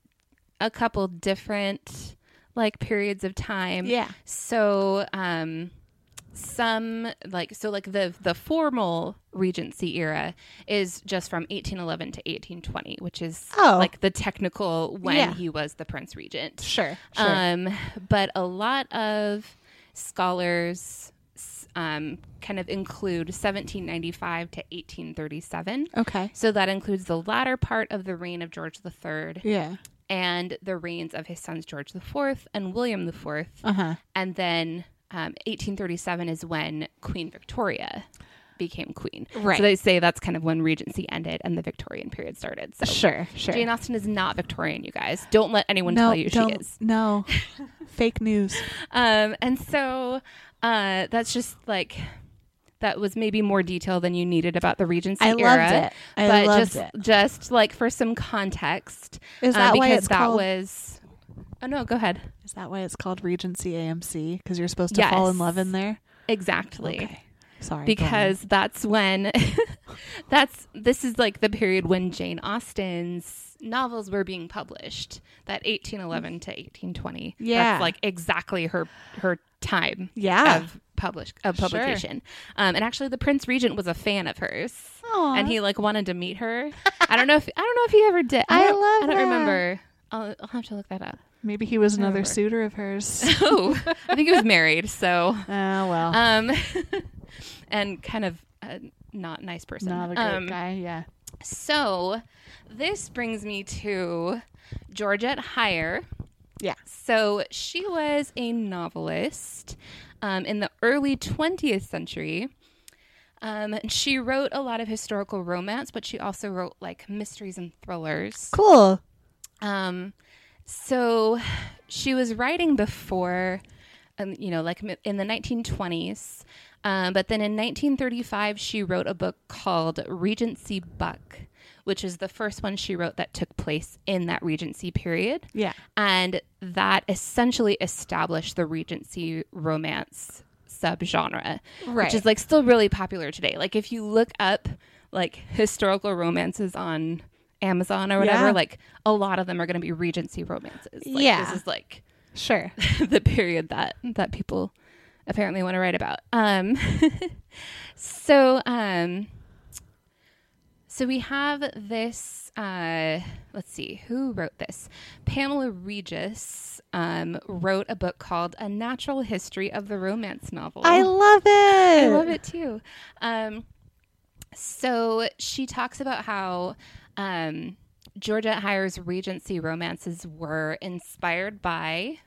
Speaker 2: a couple different like periods of time.
Speaker 1: Yeah.
Speaker 2: So um some like so like the the formal regency era is just from 1811 to 1820 which is
Speaker 1: Oh.
Speaker 2: like the technical when
Speaker 1: Yeah.
Speaker 2: he was the prince regent
Speaker 1: Sure. Sure.
Speaker 2: um but a lot of scholars um kind of include 1795 to 1837
Speaker 1: okay.
Speaker 2: so that includes the latter part of the reign of george iii
Speaker 1: Yeah.
Speaker 2: and the reigns of his sons George IV and William IV.
Speaker 1: Uh huh.
Speaker 2: And then um, 1837 is when Queen Victoria became queen.
Speaker 1: Right.
Speaker 2: So they say that's kind of when Regency ended and the Victorian period started. So
Speaker 1: Sure. Sure.
Speaker 2: Jane Austen is not Victorian, you guys. Don't let anyone
Speaker 1: no,
Speaker 2: tell you she is.
Speaker 1: No. Fake news.
Speaker 2: Um, and so uh, that's just like that was maybe more detail than you needed about the Regency
Speaker 1: I
Speaker 2: era.
Speaker 1: loved it. I
Speaker 2: but
Speaker 1: loved
Speaker 2: just
Speaker 1: it.
Speaker 2: just like for some context,
Speaker 1: Is
Speaker 2: uh,
Speaker 1: that why
Speaker 2: because
Speaker 1: it's
Speaker 2: that
Speaker 1: called?
Speaker 2: was. Oh no, go ahead.
Speaker 1: Is that why it's called Regency AMC? Because you're supposed to fall in love in there.
Speaker 2: Exactly.
Speaker 1: Okay. Sorry.
Speaker 2: because that's when that's this is like the period when Jane Austen's novels were being published. That 1811 to 1820.
Speaker 1: Yeah.
Speaker 2: That's like exactly her her time
Speaker 1: yeah.
Speaker 2: of publish of
Speaker 1: Sure.
Speaker 2: publication. Um, and actually, the Prince Regent was a fan of hers,
Speaker 1: Aw.
Speaker 2: and he like wanted to meet her. I don't know if I don't know if he ever did.
Speaker 1: I
Speaker 2: don't-
Speaker 1: love
Speaker 2: I don't
Speaker 1: that.
Speaker 2: remember. I'll, I'll have to look that up.
Speaker 1: Maybe he was another suitor of hers.
Speaker 2: oh, I think he was married. So,
Speaker 1: Oh well.
Speaker 2: um, and kind of a not nice person.
Speaker 1: Not a great
Speaker 2: um,
Speaker 1: guy. Yeah.
Speaker 2: So, this brings me to Georgette Heyer.
Speaker 1: Yeah.
Speaker 2: So, she was a novelist um, in the early 20th century. Um, she wrote a lot of historical romance, but she also wrote like mysteries and thrillers.
Speaker 1: Cool.
Speaker 2: Um, so she was writing before, um, you know, like in the 1920s. Um, but then in 1935, she wrote a book called Regency Buck, which is the first one she wrote that took place in that Regency period.
Speaker 1: Yeah.
Speaker 2: And that essentially established the Regency romance subgenre
Speaker 1: Right.
Speaker 2: which is like still really popular today. Like if you look up like historical romances on Amazon or whatever,
Speaker 1: Yeah.
Speaker 2: like a lot of them are going to be Regency romances. Like,
Speaker 1: Yeah.
Speaker 2: this is like
Speaker 1: sure.
Speaker 2: the period that that people apparently want to write about. Um, so um, so we have this. Uh, let's see who wrote this. Pamela Regis um, wrote a book called A Natural History of the Romance Novel.
Speaker 1: I love it.
Speaker 2: I love it too. Um, so she talks about how um, Georgette Heyer's Regency romances were inspired by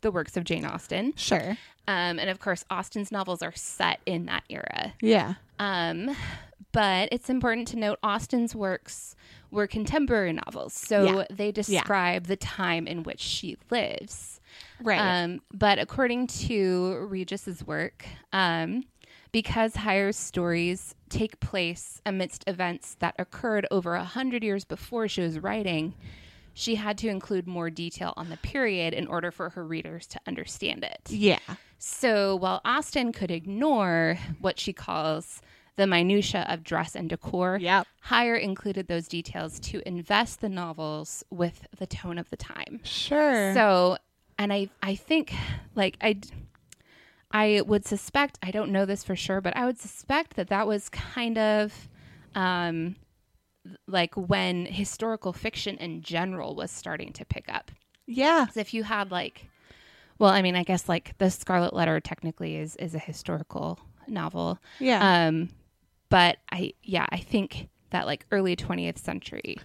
Speaker 2: the works of Jane Austen.
Speaker 1: Sure.
Speaker 2: Um, and of course, Austen's novels are set in that era.
Speaker 1: Yeah.
Speaker 2: Um, but it's important to note Austen's works were contemporary novels. So
Speaker 1: Yeah.
Speaker 2: they describe the time in which she lives.
Speaker 1: Right.
Speaker 2: Um, but according to Regis's work, um, because Heyer's stories take place amidst events that occurred over a hundred years before she was writing, she had to include more detail on the period in order for her readers to understand it.
Speaker 1: yeah.
Speaker 2: So while Austen could ignore what she calls the minutia of dress and decor,
Speaker 1: Yep.
Speaker 2: Heyer included those details to invest the novels with the tone of the time.
Speaker 1: Sure.
Speaker 2: So, and I, I think, like I, I would suspect. I don't know this for sure, but I would suspect that that was kind of, um, like when historical fiction in general was starting to pick up.
Speaker 1: Yeah.
Speaker 2: if you had like, well, I mean, I guess like the Scarlet Letter technically is is a historical novel.
Speaker 1: Yeah.
Speaker 2: Um, but I, yeah, I think that like early 20th century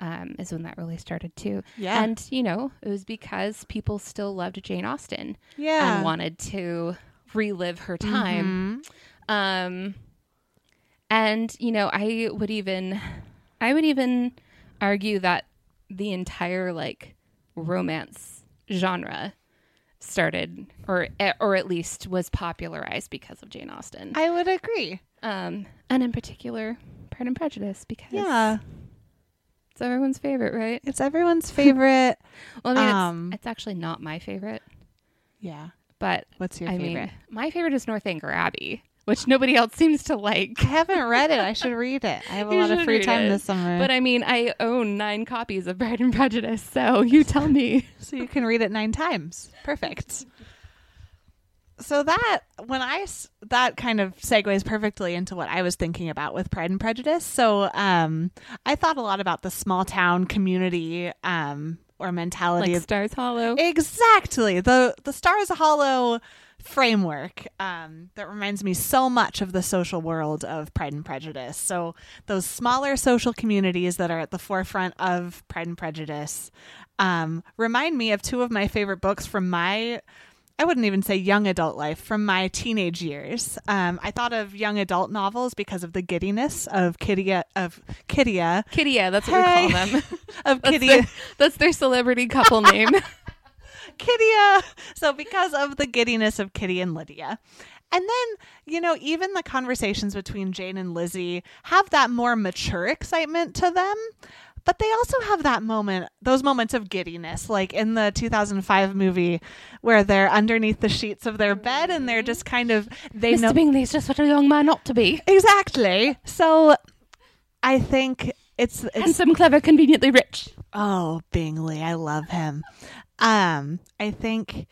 Speaker 2: um, is when that really started too.
Speaker 1: yeah.
Speaker 2: And, you know, it was because people still loved Jane Austen
Speaker 1: yeah.
Speaker 2: and wanted to relive her time.
Speaker 1: Mhm.
Speaker 2: Um, and, you know, I would even, I would even argue that the entire like romance genre started or or at least was popularized because of Jane Austen.
Speaker 1: I would agree.
Speaker 2: Um, and in particular, Pride and Prejudice because
Speaker 1: Yeah.
Speaker 2: It's everyone's favorite, right?
Speaker 1: It's everyone's favorite.
Speaker 2: Well, I mean,
Speaker 1: Um,
Speaker 2: it's, it's actually not my favorite,
Speaker 1: yeah.
Speaker 2: but
Speaker 1: What's your
Speaker 2: I
Speaker 1: favorite?
Speaker 2: mean, my favorite is Northanger Abbey, which nobody else seems to like.
Speaker 1: I haven't read it. I should read it. I have a
Speaker 2: You
Speaker 1: lot of free time
Speaker 2: it.
Speaker 1: this summer.
Speaker 2: But I mean, I own nine copies of Pride and Prejudice, so you tell me.
Speaker 1: so you can read it nine times. Perfect. So that when I that kind of segues perfectly into what I was thinking about with Pride and Prejudice. So um, I thought a lot about the small town community um, or mentality.
Speaker 2: Like
Speaker 1: of,
Speaker 2: Stars Hollow.
Speaker 1: exactly the the Stars Hollow framework um, that reminds me so much of the social world of Pride and Prejudice. So those smaller social communities that are at the forefront of Pride and Prejudice um, remind me of two of my favorite books from my. I wouldn't even say young adult life from my teenage years. Um, I thought of young adult novels because of the giddiness of Kittia of Kittia
Speaker 2: Kittia, that's what
Speaker 1: Hey.
Speaker 2: we call them.
Speaker 1: of
Speaker 2: That's
Speaker 1: Kitty
Speaker 2: their, that's their celebrity couple name.
Speaker 1: Kittia. So because of the giddiness of Kitty and Lydia. And then, you know, even the conversations between Jane and Lizzie have that more mature excitement to them. But they also have that moment, those moments of giddiness, like in the 2005 movie where they're underneath the sheets of their bed and they're just kind of they
Speaker 2: Mr.
Speaker 1: know
Speaker 2: Bingley's just what a young man ought to be.
Speaker 1: exactly. So I think it's it's
Speaker 2: Handsome, clever, conveniently rich.
Speaker 1: Oh, Bingley, I love him. Um, I think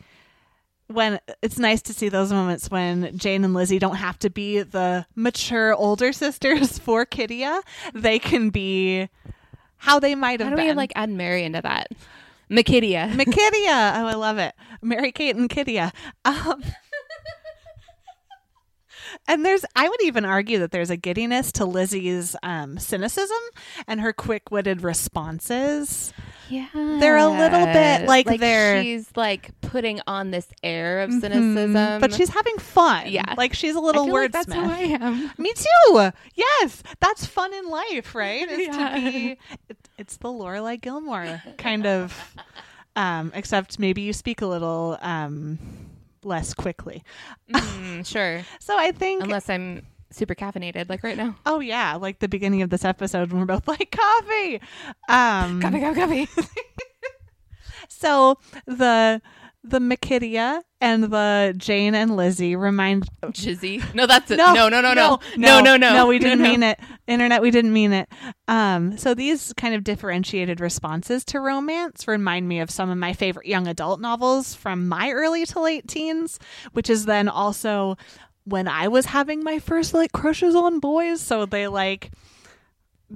Speaker 1: when it's nice to see those moments when Jane and Lizzie don't have to be the mature older sisters for Kittia. They can be how they might have
Speaker 2: How do
Speaker 1: been.
Speaker 2: we like add Mary into that? Makidia.
Speaker 1: McKittia. Oh, I love it. Mary Kate and Kittia. Um, and there's, I would even argue that there's a giddiness to Lizzie's um, cynicism and her quick-witted responses.
Speaker 2: Yeah,
Speaker 1: They're a little bit like they're-
Speaker 2: she's like putting on this air of
Speaker 1: Mhm.
Speaker 2: cynicism,
Speaker 1: but she's having fun.
Speaker 2: Yeah.
Speaker 1: like she's a little
Speaker 2: feel like that's who. I am.
Speaker 1: Me too. Yes, that's fun in life, right? Is
Speaker 2: Yeah.
Speaker 1: to be. It, it's the Lorelai Gilmore kind of, um, except maybe you speak a little um, less quickly.
Speaker 2: Mm, sure,
Speaker 1: So I think.
Speaker 2: unless I'm super caffeinated, like right now.
Speaker 1: oh yeah, like the beginning of this episode when we're both like coffee. Um,
Speaker 2: Coffee, coffee, coffee.
Speaker 1: So the the Makidia and the Jane and Lizzie remind
Speaker 2: Jizzy. No, that's it.
Speaker 1: No,
Speaker 2: No, no, no, no,
Speaker 1: no,
Speaker 2: no, no, no.
Speaker 1: No, we didn't
Speaker 2: no.
Speaker 1: mean it. Internet, we didn't mean it. Um, so these kind of differentiated responses to romance remind me of some of my favorite young adult novels from my early to late teens, which is then also when I was having my first like crushes on boys. So they like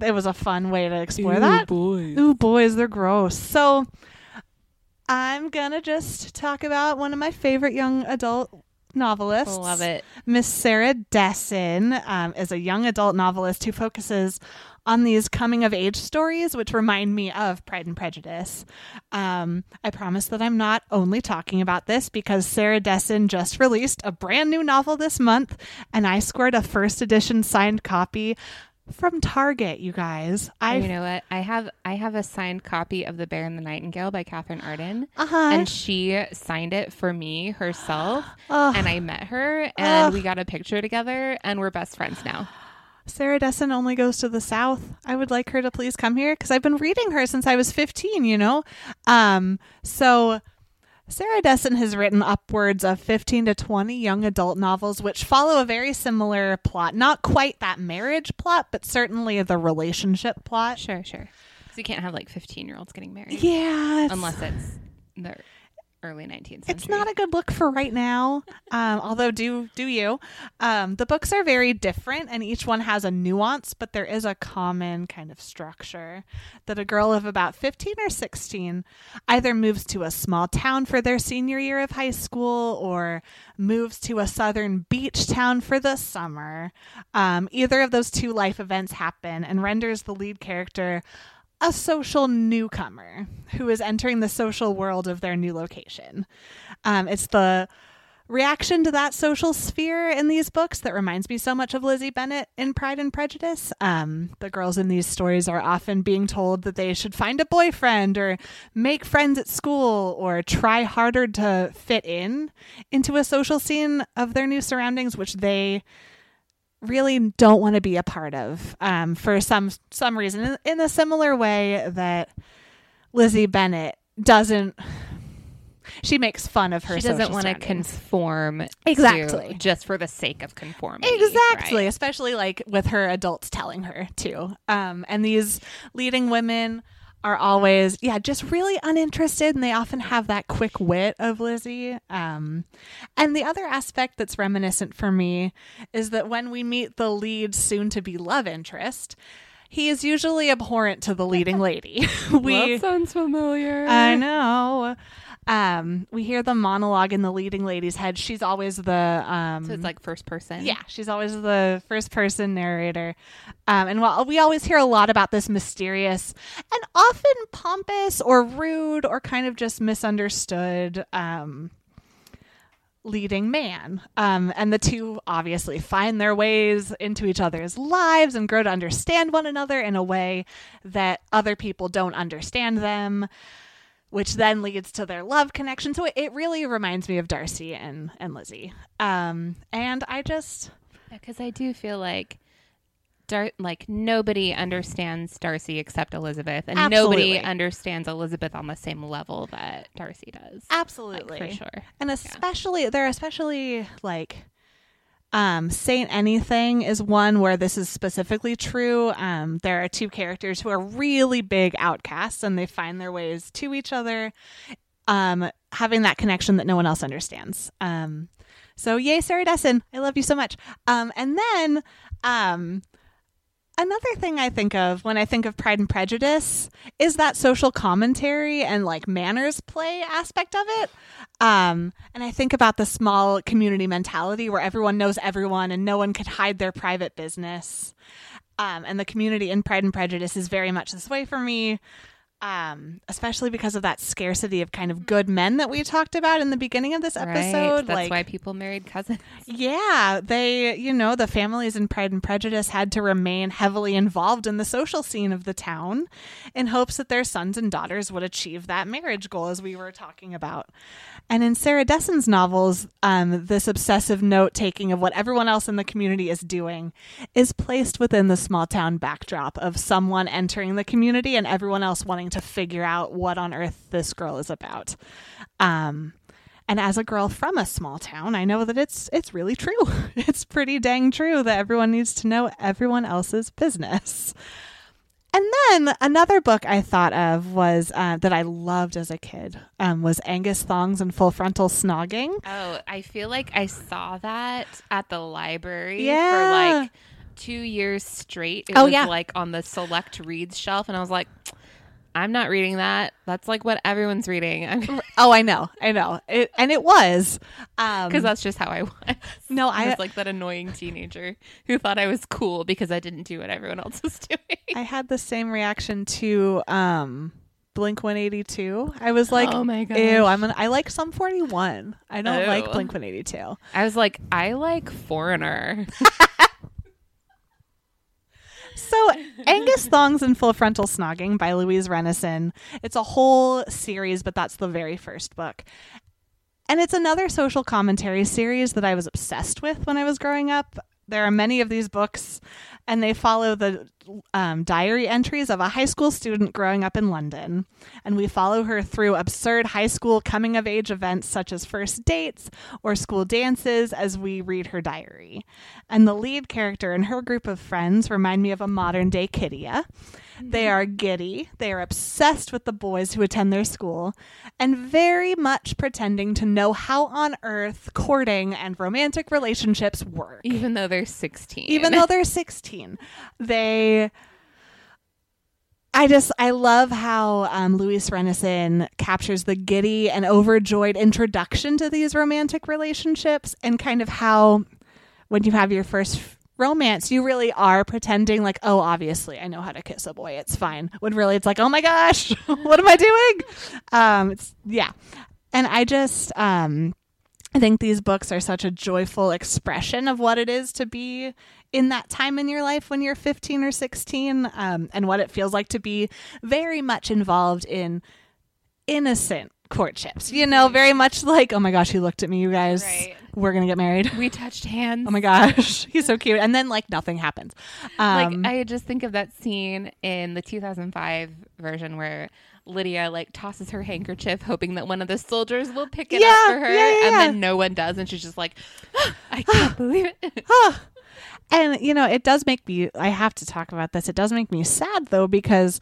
Speaker 1: it was a fun way to explore that.
Speaker 2: boys.
Speaker 1: Ooh, boys, they're gross. So I'm gonna just talk about one of my favorite young adult novelists.
Speaker 2: Love it.
Speaker 1: Miss Sarah Dessen um, is a young adult novelist who focuses on these coming of age stories, which remind me of Pride and Prejudice. Um, I promise that I'm not only talking about this because Sarah Dessen just released a brand new novel this month, and I scored a first edition signed copy from Target. You guys,
Speaker 2: Oh,
Speaker 1: I
Speaker 2: you know what? I have I have a signed copy of The Bear and the Nightingale by Katherine Arden,
Speaker 1: uh huh.
Speaker 2: and she signed it for me herself.
Speaker 1: Oh,
Speaker 2: and I met her, and
Speaker 1: Ugh.
Speaker 2: we got a picture together, and we're best friends now.
Speaker 1: Sarah Dessen only goes to the South. I would like her to please come here because I've been reading her since I was 15, you know? Um, so Sarah Dessen has written upwards of 15 to 20 young adult novels, which follow a very similar plot. Not quite that marriage plot, but certainly the relationship plot.
Speaker 2: Sure, sure. So you can't have like fifteen year olds getting married
Speaker 1: Yeah. It's,
Speaker 2: unless it's early nineteenth century.
Speaker 1: it's not a good look for right now. Um, although do do you? Um, the books are very different, and each one has a nuance, but there is a common kind of structure that a girl of about fifteen or sixteen either moves to a small town for their senior year of high school, or moves to a southern beach town for the summer. Um, either of those two life events happen and renders the lead character a social newcomer who is entering the social world of their new location. Um, it's the reaction to that social sphere in these books that reminds me so much of Lizzie Bennet in Pride and Prejudice. Um, the girls in these stories are often being told that they should find a boyfriend or make friends at school or try harder to fit in into a social scene of their new surroundings, which they really don't want to be a part of um, for some some reason in, in a similar way that Lizzie Bennet doesn't she makes fun of her
Speaker 2: She doesn't want to conform
Speaker 1: Exactly.
Speaker 2: to- just for the sake of conformity.
Speaker 1: Exactly,
Speaker 2: right?
Speaker 1: especially like with her adults telling her to. Um, and these leading women are always, yeah, just really uninterested, and they often have that quick wit of Lizzie. Um, and the other aspect that's reminiscent for me is that when we meet the lead soon to be love interest, he is usually abhorrent to the leading lady. we
Speaker 2: that sounds familiar.
Speaker 1: I know. Um, we hear the monologue in the leading lady's head. She's always the um
Speaker 2: So it's like first person.
Speaker 1: yeah, she's always the first person narrator. Um, and while we always hear a lot about this mysterious and often pompous or rude or kind of just misunderstood um, leading man. Um, and the two obviously find their ways into each other's lives and grow to understand one another in a way that other people don't understand them. Which then leads to their love connection. So it, it really reminds me of Darcy and, and Lizzie. Um, and I just
Speaker 2: Because I do feel like Dar- like nobody understands Darcy except Elizabeth, and nobody understands Elizabeth on the same level that Darcy does. Like,
Speaker 1: Absolutely.
Speaker 2: for sure.
Speaker 1: And especially they're especially like um Saint Anything is one where this is specifically true. Um there are two characters who are really big outcasts and they find their ways to each other um having that connection that no one else understands. Um so yay Sarah Dessen. I love you so much. Um and then um Another thing I think of when I think of Pride and Prejudice is that social commentary and like manners play aspect of it. Um, and I think about the small community mentality where everyone knows everyone and no one can hide their private business. Um, and the community in Pride and Prejudice is very much this way for me, um, especially because of that scarcity of kind of good men that we talked about in the beginning of this
Speaker 2: Right.
Speaker 1: episode.
Speaker 2: That's
Speaker 1: like,
Speaker 2: why people married cousins.
Speaker 1: yeah, they, you know, the families in Pride and Prejudice had to remain heavily involved in the social scene of the town in hopes that their sons and daughters would achieve that marriage goal, as we were talking about. And in Sarah Dessen's novels, um, this obsessive note taking of what everyone else in the community is doing is placed within the small town backdrop of someone entering the community and everyone else wanting to figure out what on earth this girl is about. Um, and as a girl from a small town, I know that it's it's really true. It's pretty dang true that everyone needs to know everyone else's business. And then another book I thought of was uh, that I loved as a kid um, was Angus Thongs and Full Frontal Snogging.
Speaker 2: Oh, I feel like I saw that at the library
Speaker 1: Yeah.
Speaker 2: for like two years straight. It
Speaker 1: Oh,
Speaker 2: was
Speaker 1: yeah.
Speaker 2: like on the select reads shelf, and I was like, I'm not reading that. That's like what everyone's reading. Because
Speaker 1: Oh, I know, I know, it, and it was um,
Speaker 2: that's just how I was.
Speaker 1: no,
Speaker 2: I
Speaker 1: I
Speaker 2: was like that annoying teenager who thought I was cool because I didn't do what everyone else was doing.
Speaker 1: I had the same reaction to um, Blink One Eighty Two. I was like,
Speaker 2: oh my god.
Speaker 1: Ew, I'm an, I like Sum 41. I don't like Blink 182.
Speaker 2: I was like, I like Foreigner.
Speaker 1: So, Angus Thongs and Full Frontal Snogging by Louise Rennison. It's a whole series, but that's the very first book. And it's another social commentary series that I was obsessed with when I was growing up. There are many of these books, and they follow the um, diary entries of a high school student growing up in London. And we follow her through absurd high school coming of age events such as first dates or school dances as we read her diary. And the lead character and her group of friends remind me of a modern day Kittia. They are giddy, they are obsessed with the boys who attend their school, and very much pretending to know how on earth courting and romantic relationships work.
Speaker 2: Even though they're 16.
Speaker 1: even though they're 16 they i just i love how um, louise rennison captures the giddy and overjoyed introduction to these romantic relationships and kind of how when you have your first romance you really are pretending like oh obviously i know how to kiss a boy it's fine when really it's like oh my gosh what am i doing um it's yeah and i just um I think these books are such a joyful expression of what it is to be in that time in your life when you're 15 or 16 um, and what it feels like to be very much involved in innocent courtships. You know, very much like, oh my gosh, he looked at me, you guys.
Speaker 2: Right.
Speaker 1: We're going to get married.
Speaker 2: we touched hands.
Speaker 1: Oh my gosh, he's so cute. And then, like, nothing happens. Um,
Speaker 2: like I just think of that scene in the 2005 version where Lydia like tosses her handkerchief, hoping that one of the soldiers will pick it
Speaker 1: Yeah,
Speaker 2: up for her,
Speaker 1: yeah, yeah,
Speaker 2: and then no one does, and she's just like, "I can't believe it."
Speaker 1: And you know it does make me i have to talk about this it does make me sad though because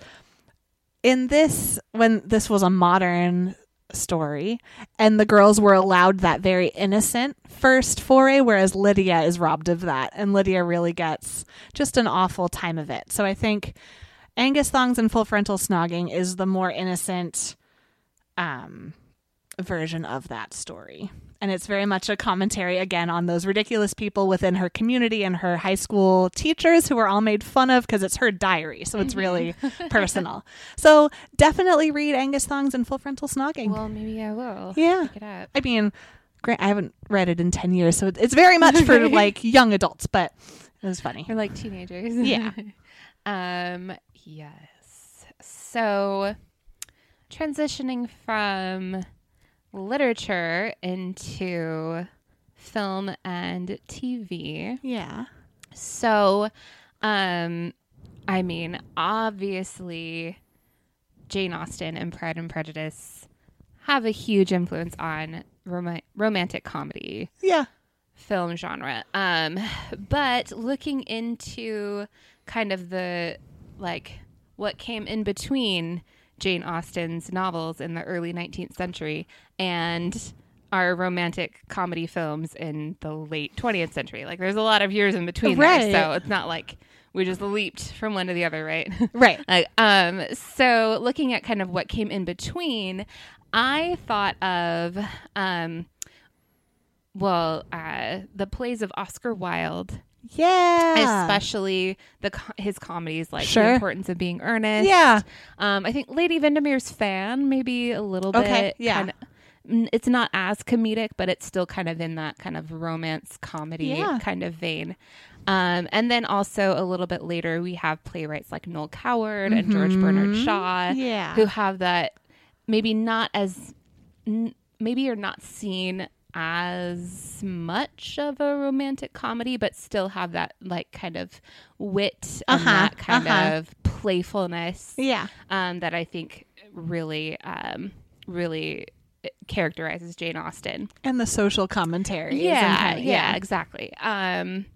Speaker 1: in this when this was a modern story. And the girls were allowed that very innocent first foray whereas lydia is robbed of that. And lydia really gets just an awful time of it. So i think angus thongs and full frontal snogging is the more innocent um version of that story and it's very much a commentary again on those ridiculous people within her community and her high school teachers who are all made fun of because it's her diary so it's really personal so definitely read angus thongs and full frontal snogging
Speaker 2: well, maybe I will.
Speaker 1: yeah
Speaker 2: Pick it up.
Speaker 1: i mean great i haven't read it in 10 years so it's very much for like young adults but it was funny
Speaker 2: Or like teenagers.
Speaker 1: Yeah.
Speaker 2: um. Yes. So, transitioning from literature into film and TV.
Speaker 1: yeah
Speaker 2: So, Um, I mean, obviously, Jane Austen and Pride and Prejudice have a huge influence on rom- romantic comedy
Speaker 1: Yeah.
Speaker 2: film genre. Um, but looking into kind of the like what came in between Jane Austen's novels in the early 19th century and our romantic comedy films in the late 20th century. Like there's a lot of years in between
Speaker 1: Right.
Speaker 2: there, so it's not like we just leaped from one to the other, right?
Speaker 1: Right.
Speaker 2: Like, um, so looking at kind of what came in between, I thought of, um, well, uh, the plays of Oscar Wilde,
Speaker 1: Yeah.
Speaker 2: especially the his comedies like
Speaker 1: Sure.
Speaker 2: The Importance of Being Earnest.
Speaker 1: Yeah.
Speaker 2: Um, I think Lady Windermere's fan, maybe a little
Speaker 1: Okay,
Speaker 2: bit.
Speaker 1: yeah.
Speaker 2: kinda- it's not as comedic, but it's still kind of in that kind of romance comedy
Speaker 1: Yeah.
Speaker 2: kind of vein. Um, and then also a little bit later, we have playwrights like Noel Coward and George Bernard
Speaker 1: Mhm.
Speaker 2: Shaw,
Speaker 1: Yeah.
Speaker 2: who have that maybe not as n- maybe are not seen as much of a romantic comedy, but still have that like kind of wit and
Speaker 1: Uh-huh,
Speaker 2: that kind
Speaker 1: uh-huh.
Speaker 2: of playfulness
Speaker 1: yeah.
Speaker 2: um, that I think really, um, really characterizes Jane Austen.
Speaker 1: And the social commentary. and
Speaker 2: Yeah,
Speaker 1: kinda-
Speaker 2: yeah, exactly. Um,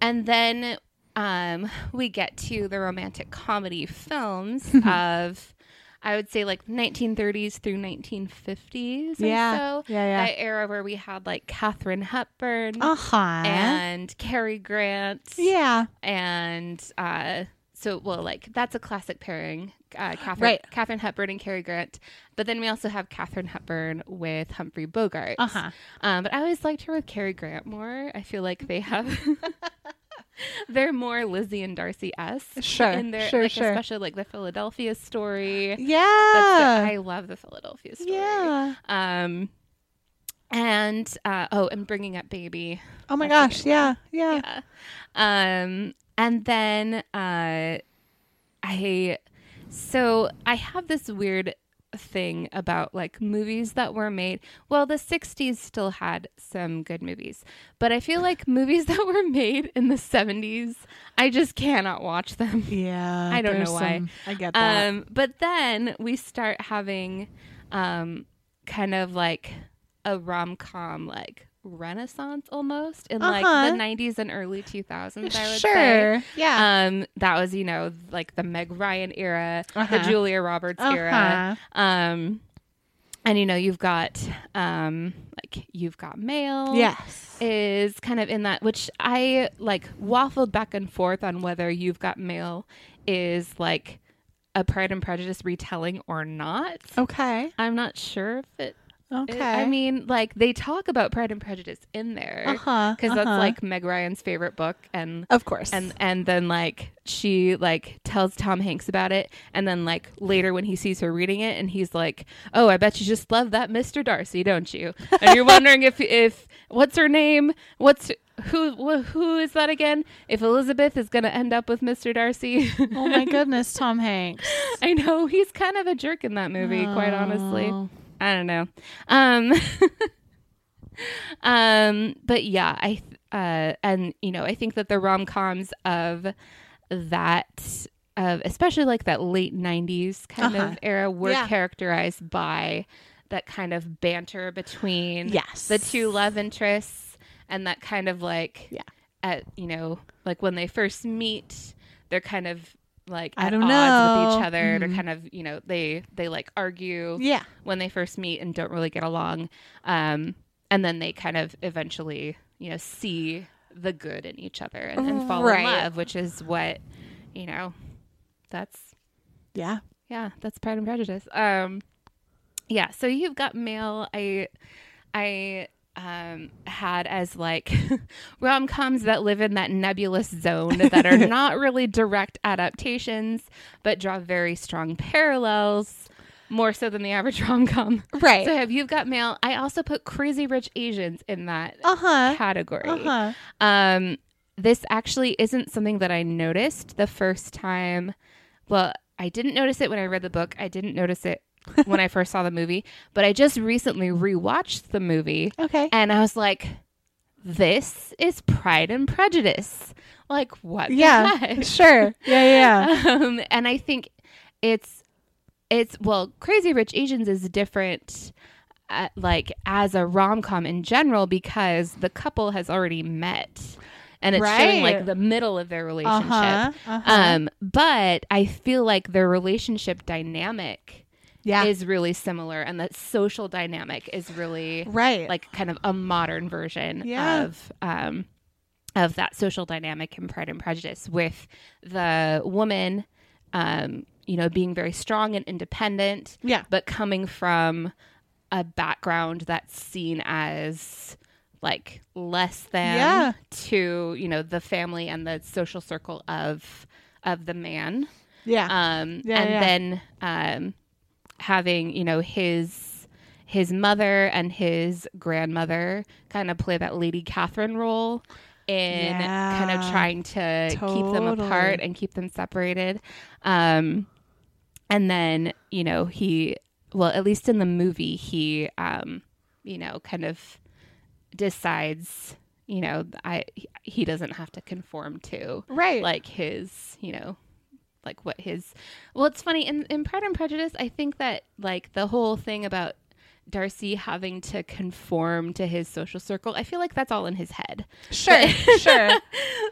Speaker 2: and then um, we get to the romantic comedy films of, I would say, like 1930s through 1950s.
Speaker 1: Yeah,
Speaker 2: or so.
Speaker 1: yeah, yeah.
Speaker 2: That era where we had like Katharine Hepburn
Speaker 1: Uh huh.
Speaker 2: and Cary Grant
Speaker 1: yeah.
Speaker 2: and uh, so well, like that's a classic pairing. Uh, Katharine,
Speaker 1: Right.
Speaker 2: Katharine Hepburn and Cary Grant, but then we also have Katharine Hepburn with Humphrey Bogart.
Speaker 1: Uh huh.
Speaker 2: Um, but I always liked her with Cary Grant more. I feel like they have. They're more Lizzie and Darcy s
Speaker 1: Sure,
Speaker 2: in their,
Speaker 1: sure,
Speaker 2: like,
Speaker 1: sure.
Speaker 2: Especially like the Philadelphia story. That's the-
Speaker 1: Yeah.
Speaker 2: I love the Philadelphia story.
Speaker 1: yeah.
Speaker 2: Um, and uh, oh, and bringing up baby.
Speaker 1: Oh my
Speaker 2: That's
Speaker 1: gosh. Yeah. Yeah.
Speaker 2: Yeah. Um, and then uh, I, so I have this weird thing about like movies that were made. Well, the 60s still had some good movies, but I feel like movies that were made in the 70s, I just cannot watch them.
Speaker 1: Yeah.
Speaker 2: I don't know why.
Speaker 1: some- I get that.
Speaker 2: Um, but then we start having um, kind of like a rom com like renaissance almost in like
Speaker 1: Uh-huh.
Speaker 2: the 90s and early 2000s. I would say.
Speaker 1: sure. Yeah.
Speaker 2: Um, that was you know like the Meg Ryan era, the
Speaker 1: Uh-huh.
Speaker 2: Julia Roberts era.
Speaker 1: Uh-huh.
Speaker 2: Um, and you know you've got um like you've got mail
Speaker 1: yes.
Speaker 2: is kind of in that which I like waffled back and forth on whether you've got mail is like a Pride and Prejudice retelling or not.
Speaker 1: Okay.
Speaker 2: I'm not sure if it.
Speaker 1: Okay.
Speaker 2: I mean, like they talk about Pride and Prejudice in there
Speaker 1: uh huh.
Speaker 2: because that's like Meg Ryan's favorite book, and
Speaker 1: of course.
Speaker 2: and and then like she like tells Tom Hanks about it, and then like later when he sees her reading it, and he's like, "Oh, I bet you just love that Mister Darcy, don't you?" And you're wondering if if what's her name, what's who wh- who is that again? If Elizabeth is gonna end up with Mister Darcy,
Speaker 1: oh my goodness, Tom Hanks.
Speaker 2: I know he's kind of a jerk in that movie, quite honestly. I don't know. Um, um, but yeah, I uh, and you know, I think that the rom coms of that, of especially like that late '90s kind
Speaker 1: Uh-huh.
Speaker 2: of era, were
Speaker 1: Yeah.
Speaker 2: characterized by that kind of banter between
Speaker 1: Yes.
Speaker 2: the two love interests and that kind of like
Speaker 1: Yeah.
Speaker 2: at you know like when they first meet they're kind of like
Speaker 1: I don't
Speaker 2: odds with each other they're
Speaker 1: Mhm.
Speaker 2: kind of you know they they like argue
Speaker 1: Yeah.
Speaker 2: when they first meet and don't really get along um and then they kind of eventually you know see the good in each other and, and fall
Speaker 1: Right.
Speaker 2: in love which is what you know that's
Speaker 1: Yeah.
Speaker 2: yeah, that's Pride and Prejudice. Um, yeah, so you've got mail. I, I um, had as like rom coms that live in that nebulous zone that are not really direct adaptations, but draw very strong parallels, more so than the average rom com.
Speaker 1: Right.
Speaker 2: So have you've got mail? I also put Crazy Rich Asians in that
Speaker 1: uh huh.
Speaker 2: category.
Speaker 1: Uh huh.
Speaker 2: Um, this actually isn't something that I noticed the first time. Well, I didn't notice it when I read the book. I didn't notice it when I first saw the movie, but I just recently rewatched the movie
Speaker 1: Okay.
Speaker 2: and I was like, this is Pride and Prejudice. Like what? the
Speaker 1: Yeah,
Speaker 2: heck?
Speaker 1: sure. Yeah, yeah.
Speaker 2: um, and I think it's it's well, Crazy Rich Asians is different. Uh, like as a rom com in general, because the couple has already met, and it's showing like the middle of their relationship.
Speaker 1: Uh-huh, uh-huh.
Speaker 2: Um, but I feel like their relationship dynamic
Speaker 1: yeah.
Speaker 2: is really similar, and the social dynamic is really
Speaker 1: right.
Speaker 2: like kind of a modern version
Speaker 1: Yeah.
Speaker 2: of um of that social dynamic in Pride and Prejudice with the woman um you know being very strong and independent
Speaker 1: yeah.
Speaker 2: but coming from a background that's seen as like less than
Speaker 1: Yeah.
Speaker 2: to you know the family and the social circle of of the man
Speaker 1: Yeah.
Speaker 2: um
Speaker 1: Yeah,
Speaker 2: and
Speaker 1: yeah.
Speaker 2: then um having you know his his mother and his grandmother kind of play that lady catherine role in kind of trying to keep them apart and keep them separated. Um and then you know he well at least in the movie he um you know kind of decides you know i he doesn't have to conform to
Speaker 1: right.
Speaker 2: like his you know like what his well it's funny in, in pride and prejudice i think that like the whole thing about darcy having to conform to his social circle i feel like that's all in his head
Speaker 1: sure. sure.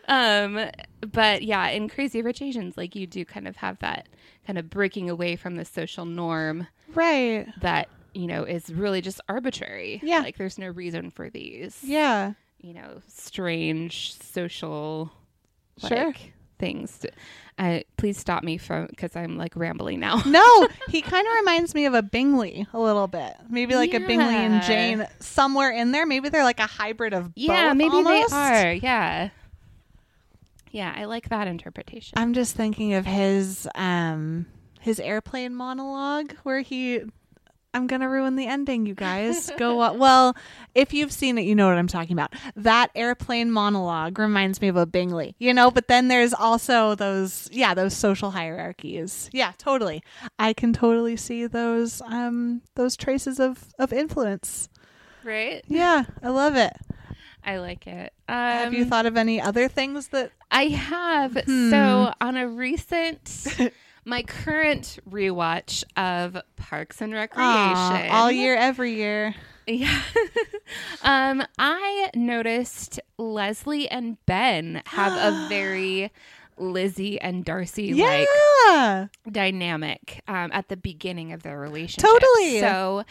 Speaker 2: um but yeah in crazy rich asians like you do kind of have that kind of breaking away from the social norm
Speaker 1: Right.
Speaker 2: that you know is really just arbitrary
Speaker 1: Yeah.
Speaker 2: like there's no reason for these
Speaker 1: Yeah.
Speaker 2: you know strange social
Speaker 1: Sure.
Speaker 2: like things uh, please stop me from because i'm like rambling now
Speaker 1: No, he kind of reminds me of a Bingley a little bit. Maybe like a Bingley and Jane somewhere in there. Maybe they're like a hybrid of
Speaker 2: yeah
Speaker 1: both
Speaker 2: maybe
Speaker 1: almost.
Speaker 2: they are yeah yeah i like that interpretation
Speaker 1: I'm just thinking of his um his airplane monologue where he I'm gonna ruin the ending, you guys. Go wa- well. If you've seen it, you know what I'm talking about. That airplane monologue reminds me of a Bingley, you know. But then there's also those, yeah, those social hierarchies. Yeah, totally. I can totally see those, um, those traces of of influence.
Speaker 2: right
Speaker 1: Yeah, I love it.
Speaker 2: i like it um,
Speaker 1: Have you thought of any other things that?
Speaker 2: i have
Speaker 1: Hmm.
Speaker 2: so on a recent my current rewatch of parks and recreation
Speaker 1: Aw, all year, every year.
Speaker 2: Yeah. um, I noticed Leslie and Ben have a very Lizzie and Darcy like
Speaker 1: Yeah.
Speaker 2: dynamic um, at the beginning of their relationship.
Speaker 1: Totally.
Speaker 2: So,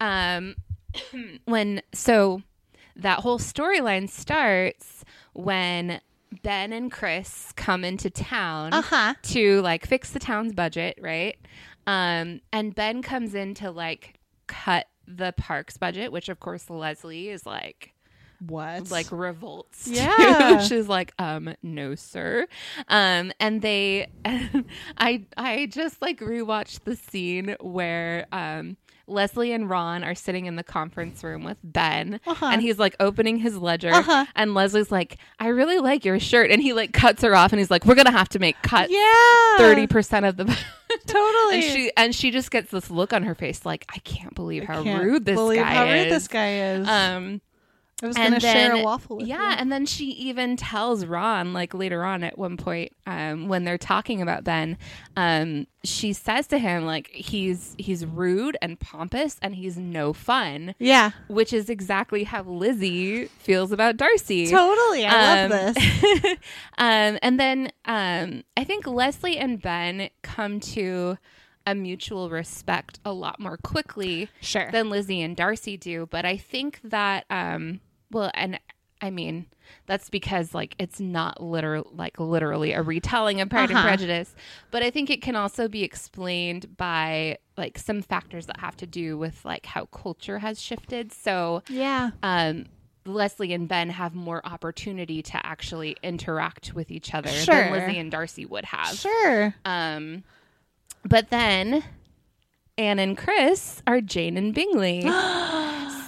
Speaker 2: um, when so that whole storyline starts when Ben and Chris come into town
Speaker 1: Uh huh.
Speaker 2: to like fix the town's budget, right? Um, and Ben comes in to like cut the parks budget, which of course Leslie is like
Speaker 1: What?
Speaker 2: like revolts. to.
Speaker 1: Yeah.
Speaker 2: She's like, um, no, sir. Um, and they, I, I just like rewatched the scene where, um, Leslie and Ron are sitting in the conference room with Ben,
Speaker 1: Uh-huh.
Speaker 2: and he's like opening his ledger,
Speaker 1: Uh-huh.
Speaker 2: and Leslie's like, "I really like your shirt," and he like cuts her off, and he's like, "We're gonna have to make cuts
Speaker 1: yeah.
Speaker 2: thirty percent of the."
Speaker 1: Totally.
Speaker 2: and she and she just gets this look on her face, like, "I can't believe how
Speaker 1: Can't
Speaker 2: rude this guy
Speaker 1: how
Speaker 2: is."
Speaker 1: rude this guy is.
Speaker 2: Um,
Speaker 1: I was gonna share a waffle with
Speaker 2: yeah,
Speaker 1: you.
Speaker 2: and then she even tells Ron, like later on at one point, um, when they're talking about Ben, um, she says to him like he's he's rude and pompous and he's no fun,
Speaker 1: Yeah.
Speaker 2: which is exactly how Lizzie feels about Darcy.
Speaker 1: Totally. I
Speaker 2: Um,
Speaker 1: love this.
Speaker 2: um, and then um, I think Leslie and Ben come to a mutual respect a lot more quickly
Speaker 1: Sure.
Speaker 2: than Lizzie and Darcy do. But I think that, um, well, and I mean, that's because like it's not literal, like literally a retelling of Pride
Speaker 1: Uh-huh.
Speaker 2: and Prejudice. But I think it can also be explained by like some factors that have to do with like how culture has shifted. So,
Speaker 1: yeah.
Speaker 2: um, Leslie and Ben have more opportunity to actually interact with each other
Speaker 1: Sure.
Speaker 2: than Lizzie and Darcy would have.
Speaker 1: Sure.
Speaker 2: Um, but then Anne and Chris are Jane and Bingley.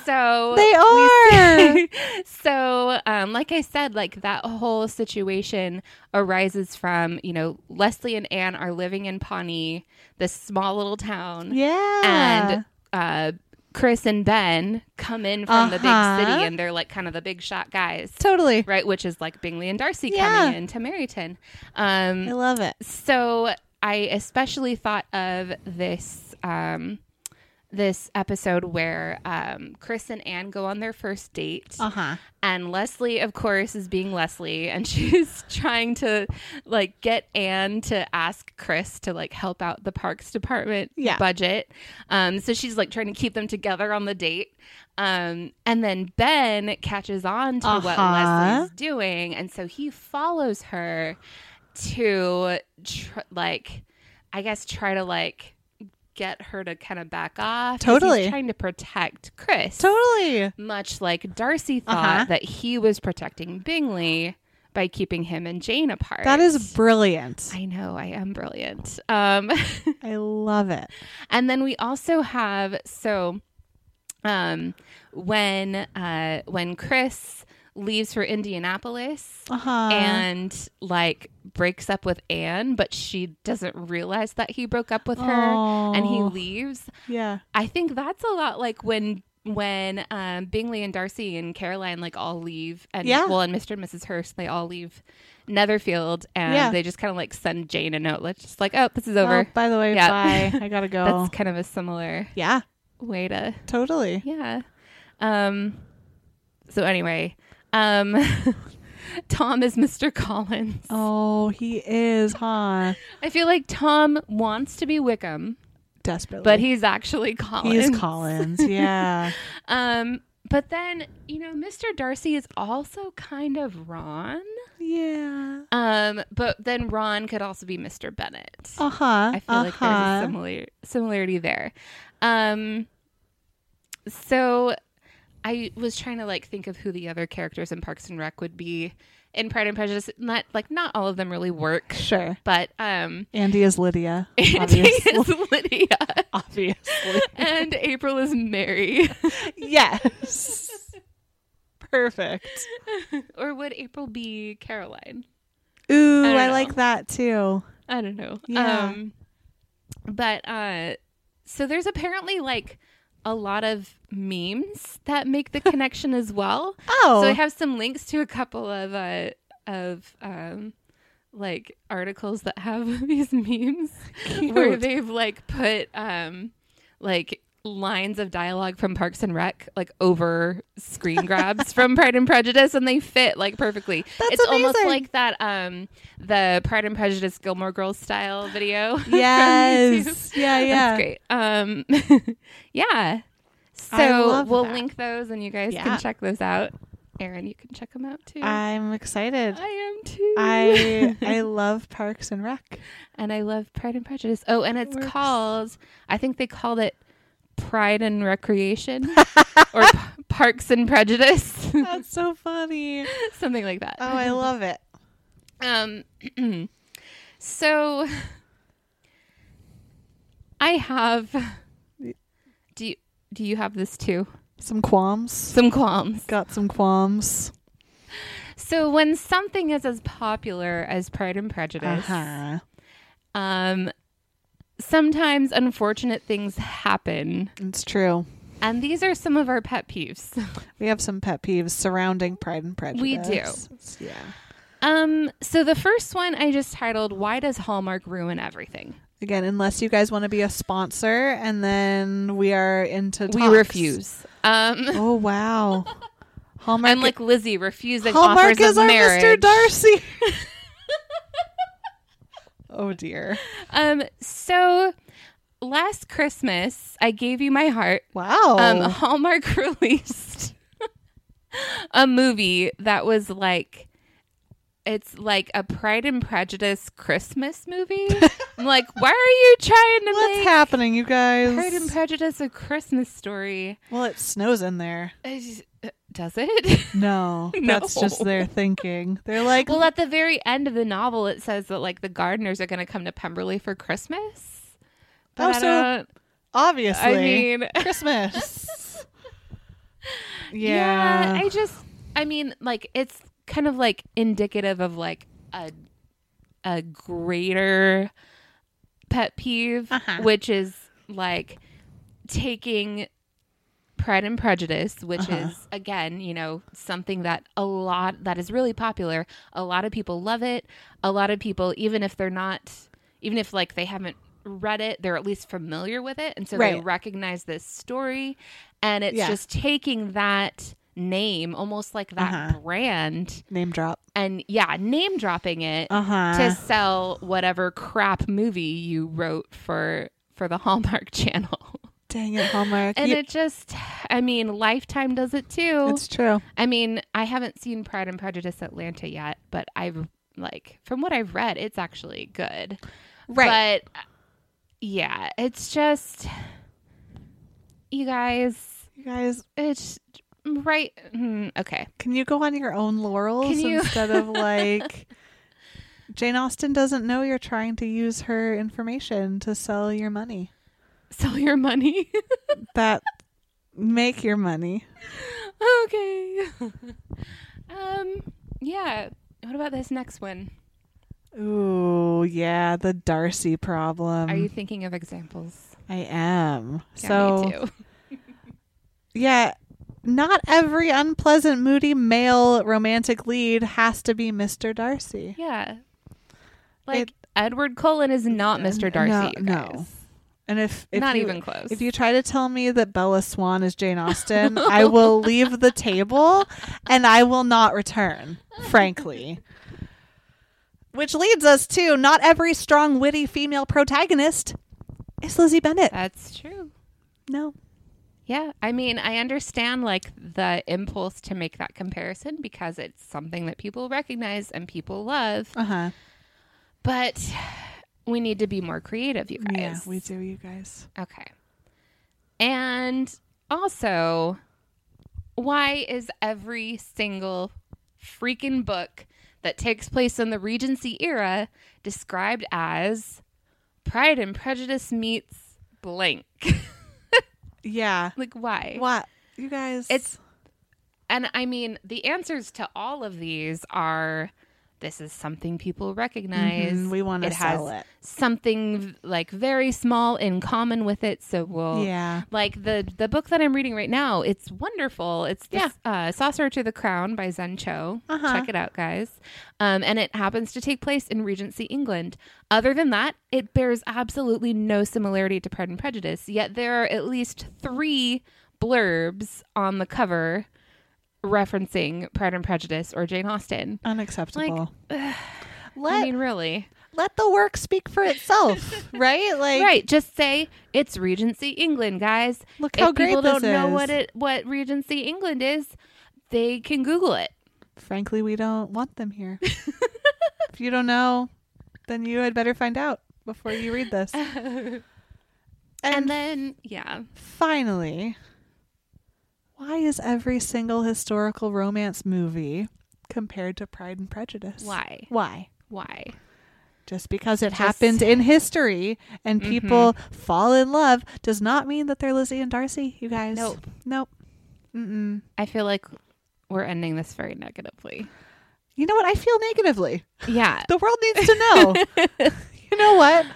Speaker 2: So
Speaker 1: They are.
Speaker 2: so, um, like I said, like that whole situation arises from you know Leslie and Anne are living in Pawnee, this small little town,
Speaker 1: yeah.
Speaker 2: and uh, Chris and Ben come in from the big
Speaker 1: Uh-huh.
Speaker 2: city and they're like kind of the big shot guys.
Speaker 1: Totally.
Speaker 2: Right, which is like Bingley and Darcy
Speaker 1: Yeah.
Speaker 2: coming in to Meryton. Um,
Speaker 1: I love it.
Speaker 2: so I especially thought of this um, this episode where um, Chris and Anne go on their first date,
Speaker 1: Uh huh.
Speaker 2: and Leslie, of course, is being Leslie, and she's trying to like get Anne to ask Chris to like help out the parks department
Speaker 1: Yeah.
Speaker 2: budget. Um, so she's like trying to keep them together on the date. Um, and then Ben catches on to what
Speaker 1: Uh-huh.
Speaker 2: Leslie's doing, and so he follows her to tr- like, I guess, try to like get her to kind of back off.
Speaker 1: Totally.
Speaker 2: trying to protect Chris
Speaker 1: Totally.
Speaker 2: much like Darcy thought
Speaker 1: Uh-huh.
Speaker 2: that he was protecting Bingley by keeping him and Jane apart.
Speaker 1: That is brilliant.
Speaker 2: I know, I am brilliant. Um,
Speaker 1: I love it.
Speaker 2: and then we also have so um, when uh, when Chris leaves for Indianapolis
Speaker 1: Uh huh.
Speaker 2: and like breaks up with Anne, but she doesn't realize that he broke up with her and he
Speaker 1: Oh.
Speaker 2: leaves.
Speaker 1: Yeah.
Speaker 2: I think that's a lot like when when um, Bingley and Darcy and Caroline like all leave and
Speaker 1: Yeah.
Speaker 2: well and Mr. and Mrs. Hurst they all leave Netherfield and
Speaker 1: Yeah.
Speaker 2: they just kind of like send Jane a note like just like oh this is over.
Speaker 1: Oh, by the way,
Speaker 2: Yeah.
Speaker 1: bye. I gotta go.
Speaker 2: That's kind of a similar
Speaker 1: yeah.
Speaker 2: way to
Speaker 1: Totally.
Speaker 2: yeah. Um. So anyway, um, Tom is Mr. Collins.
Speaker 1: Oh, he is, huh?
Speaker 2: I feel like Tom wants to be Wickham,
Speaker 1: Desperately.
Speaker 2: but he's actually Collins.
Speaker 1: he is Collins. Yeah.
Speaker 2: Um, but then you know, Mr. Darcy is also kind of Ron.
Speaker 1: yeah.
Speaker 2: Um, but then Ron could also be Mr. Bennet.
Speaker 1: Uh huh.
Speaker 2: I feel like there's a
Speaker 1: uh-huh.
Speaker 2: similar similarity there. Um, so I was trying to like think of who the other characters in Parks and Rec would be in Pride and Prejudice. Not like not all of them really work,
Speaker 1: Sure.
Speaker 2: but um,
Speaker 1: Andy is Lydia.
Speaker 2: Andy
Speaker 1: Obviously.
Speaker 2: is Lydia,
Speaker 1: Obviously.
Speaker 2: and April is Mary.
Speaker 1: yes. Perfect.
Speaker 2: or would April be Caroline?
Speaker 1: Ooh,
Speaker 2: I
Speaker 1: I, like that too.
Speaker 2: I don't know.
Speaker 1: Yeah.
Speaker 2: Um, but uh, so there's apparently like a lot of memes that make the connection as well.
Speaker 1: Oh.
Speaker 2: So I have some links to a couple of uh of um like articles that have these memes where they've like put um like lines of dialogue from Parks and Rec like over screen grabs from Pride and Prejudice and they fit like perfectly.
Speaker 1: That's
Speaker 2: it's almost like that um the Pride and Prejudice Gilmore Girls style video.
Speaker 1: yes. yeah, yeah.
Speaker 2: That's great. Um yeah. So we'll
Speaker 1: that.
Speaker 2: link those and you guys
Speaker 1: Yeah.
Speaker 2: can check those out. Erin, you can check them out too.
Speaker 1: I'm excited.
Speaker 2: I am too.
Speaker 1: I I love Parks and Rec.
Speaker 2: and I love Pride and Prejudice. Oh, and it's
Speaker 1: Works.
Speaker 2: called I think they called it Pride and Recreation or P- Parks and Prejudice.
Speaker 1: That's so funny.
Speaker 2: Something like that.
Speaker 1: Oh, I love it.
Speaker 2: Um so I have Do you do you have this too?
Speaker 1: Some qualms.
Speaker 2: Some qualms.
Speaker 1: Got some qualms.
Speaker 2: So when something is as popular as Pride and Prejudice,
Speaker 1: Uh-huh.
Speaker 2: um sometimes unfortunate things happen.
Speaker 1: It's true.
Speaker 2: And these are some of our pet peeves.
Speaker 1: We have some pet peeves surrounding Pride and Prejudice.
Speaker 2: We do.
Speaker 1: It's- Yeah.
Speaker 2: Um so the first one I just titled Why does Hallmark ruin everything?
Speaker 1: Again, unless you guys want to be a sponsor, and then we are into.
Speaker 2: We refuse. Um
Speaker 1: Oh wow. Hallmark.
Speaker 2: I'm like Lizzie refusing
Speaker 1: Hallmark
Speaker 2: offers
Speaker 1: is
Speaker 2: of
Speaker 1: our
Speaker 2: marriage.
Speaker 1: Mr. Darcy. Oh dear.
Speaker 2: Um so last Christmas I gave you my heart
Speaker 1: Wow.
Speaker 2: um, Hallmark released a movie that was like it's like a Pride and Prejudice Christmas movie. I'm like, why are you trying to
Speaker 1: What's happening, you guys?
Speaker 2: Pride and Prejudice a Christmas story?
Speaker 1: well, it snows in there.
Speaker 2: Just- Does it?
Speaker 1: No, that's just their thinking. They're like,
Speaker 2: well, at the very end of the novel, it says that like the gardeners are going to come to Pemberley for Christmas. But
Speaker 1: Oh, so obviously,
Speaker 2: I mean,
Speaker 1: Christmas. yeah.
Speaker 2: I just I mean like it's kind of like indicative of like a a greater pet peeve
Speaker 1: Uh-huh.
Speaker 2: which is like taking Pride and Prejudice, which
Speaker 1: Uh-huh.
Speaker 2: is again, you know, something that a lot that is really popular. A lot of people love it. A lot of people, even if they're not, even if like they haven't read it, they're at least familiar with it, and so they recognize this story. And it's
Speaker 1: Yeah.
Speaker 2: just taking that name, almost like that
Speaker 1: Uh-huh.
Speaker 2: brand,
Speaker 1: Name drop.
Speaker 2: and yeah, name dropping it
Speaker 1: Uh huh.
Speaker 2: to sell whatever crap movie you wrote for for the Hallmark Channel.
Speaker 1: Dang it, Hallmark.
Speaker 2: And
Speaker 1: You-
Speaker 2: it just, I mean, Lifetime does it too.
Speaker 1: it's true.
Speaker 2: I mean, I haven't seen Pride and Prejudice Atlanta yet, but I've like from what I've read, it's actually good.
Speaker 1: Right.
Speaker 2: But yeah, it's just you guys.
Speaker 1: you guys,
Speaker 2: It's right. hmm, okay.
Speaker 1: can you go on your own laurels
Speaker 2: you-
Speaker 1: instead of like Jane Austen doesn't know you're trying to use her information to sell your money.
Speaker 2: Sell your money.
Speaker 1: That make your money.
Speaker 2: okay. um. Yeah. What about this next one?
Speaker 1: Ooh, yeah, the Darcy problem.
Speaker 2: Are you thinking of examples?
Speaker 1: I am.
Speaker 2: Yeah,
Speaker 1: so yeah, not every unpleasant, moody male romantic lead has to be Mr. Darcy.
Speaker 2: Yeah. Like
Speaker 1: It-
Speaker 2: Edward Cullen is not Mr. Darcy.
Speaker 1: No, no. And if, if
Speaker 2: not
Speaker 1: you,
Speaker 2: even close.
Speaker 1: If you try to tell me that Bella Swan is Jane Austen, I will leave the table and I will not return, frankly. Which leads us to not every strong, witty female protagonist is Lizzie Bennet.
Speaker 2: That's true.
Speaker 1: No.
Speaker 2: Yeah, I mean, I understand like the impulse to make that comparison because it's something that people recognize and people love,
Speaker 1: Uh huh.
Speaker 2: but we need to be more creative, you guys.
Speaker 1: Yeah, we do, you guys.
Speaker 2: Okay. And also, why is every single freaking book that takes place in the Regency era described as Pride and Prejudice meets blank?
Speaker 1: Yeah.
Speaker 2: like, why?
Speaker 1: What? You guys.
Speaker 2: It's- And I mean, the answers to all of these are this is something people recognize.
Speaker 1: Mhm, we want to
Speaker 2: it has
Speaker 1: sell it.
Speaker 2: something like very small in common with it. So we'll
Speaker 1: Yeah.
Speaker 2: like the the book that I'm reading right now. It's wonderful. It's the,
Speaker 1: Yeah.
Speaker 2: uh, Sorcerer to the Crown by Zen Cho.
Speaker 1: Uh-huh.
Speaker 2: Check it out, guys. Um, and it happens to take place in Regency England. Other than that, it bears absolutely no similarity to Pride and Prejudice. Yet there are at least three blurbs on the cover referencing Pride and Prejudice or Jane Austen.
Speaker 1: Unacceptable.
Speaker 2: ugh,
Speaker 1: let
Speaker 2: I mean, really.
Speaker 1: let the work speak for itself, right? Like,
Speaker 2: right. Just say it's Regency England, guys.
Speaker 1: look how
Speaker 2: if
Speaker 1: great
Speaker 2: people don't know what it what Regency England is, they can Google it.
Speaker 1: Frankly, we don't want them here. if you don't know, then you had better find out before you read this.
Speaker 2: and,
Speaker 1: And,
Speaker 2: then yeah,
Speaker 1: finally, why is every single historical romance movie compared to Pride and Prejudice?
Speaker 2: why?
Speaker 1: Why?
Speaker 2: Why?
Speaker 1: Just because it
Speaker 2: Just-
Speaker 1: happened in history and
Speaker 2: Mhm.
Speaker 1: people fall in love does not mean that they're Lizzie and Darcy, you guys.
Speaker 2: Nope.
Speaker 1: Nope. Mm-mm.
Speaker 2: I feel like we're ending this very negatively.
Speaker 1: You know what? I feel negatively.
Speaker 2: Yeah.
Speaker 1: The world needs to know. you know what?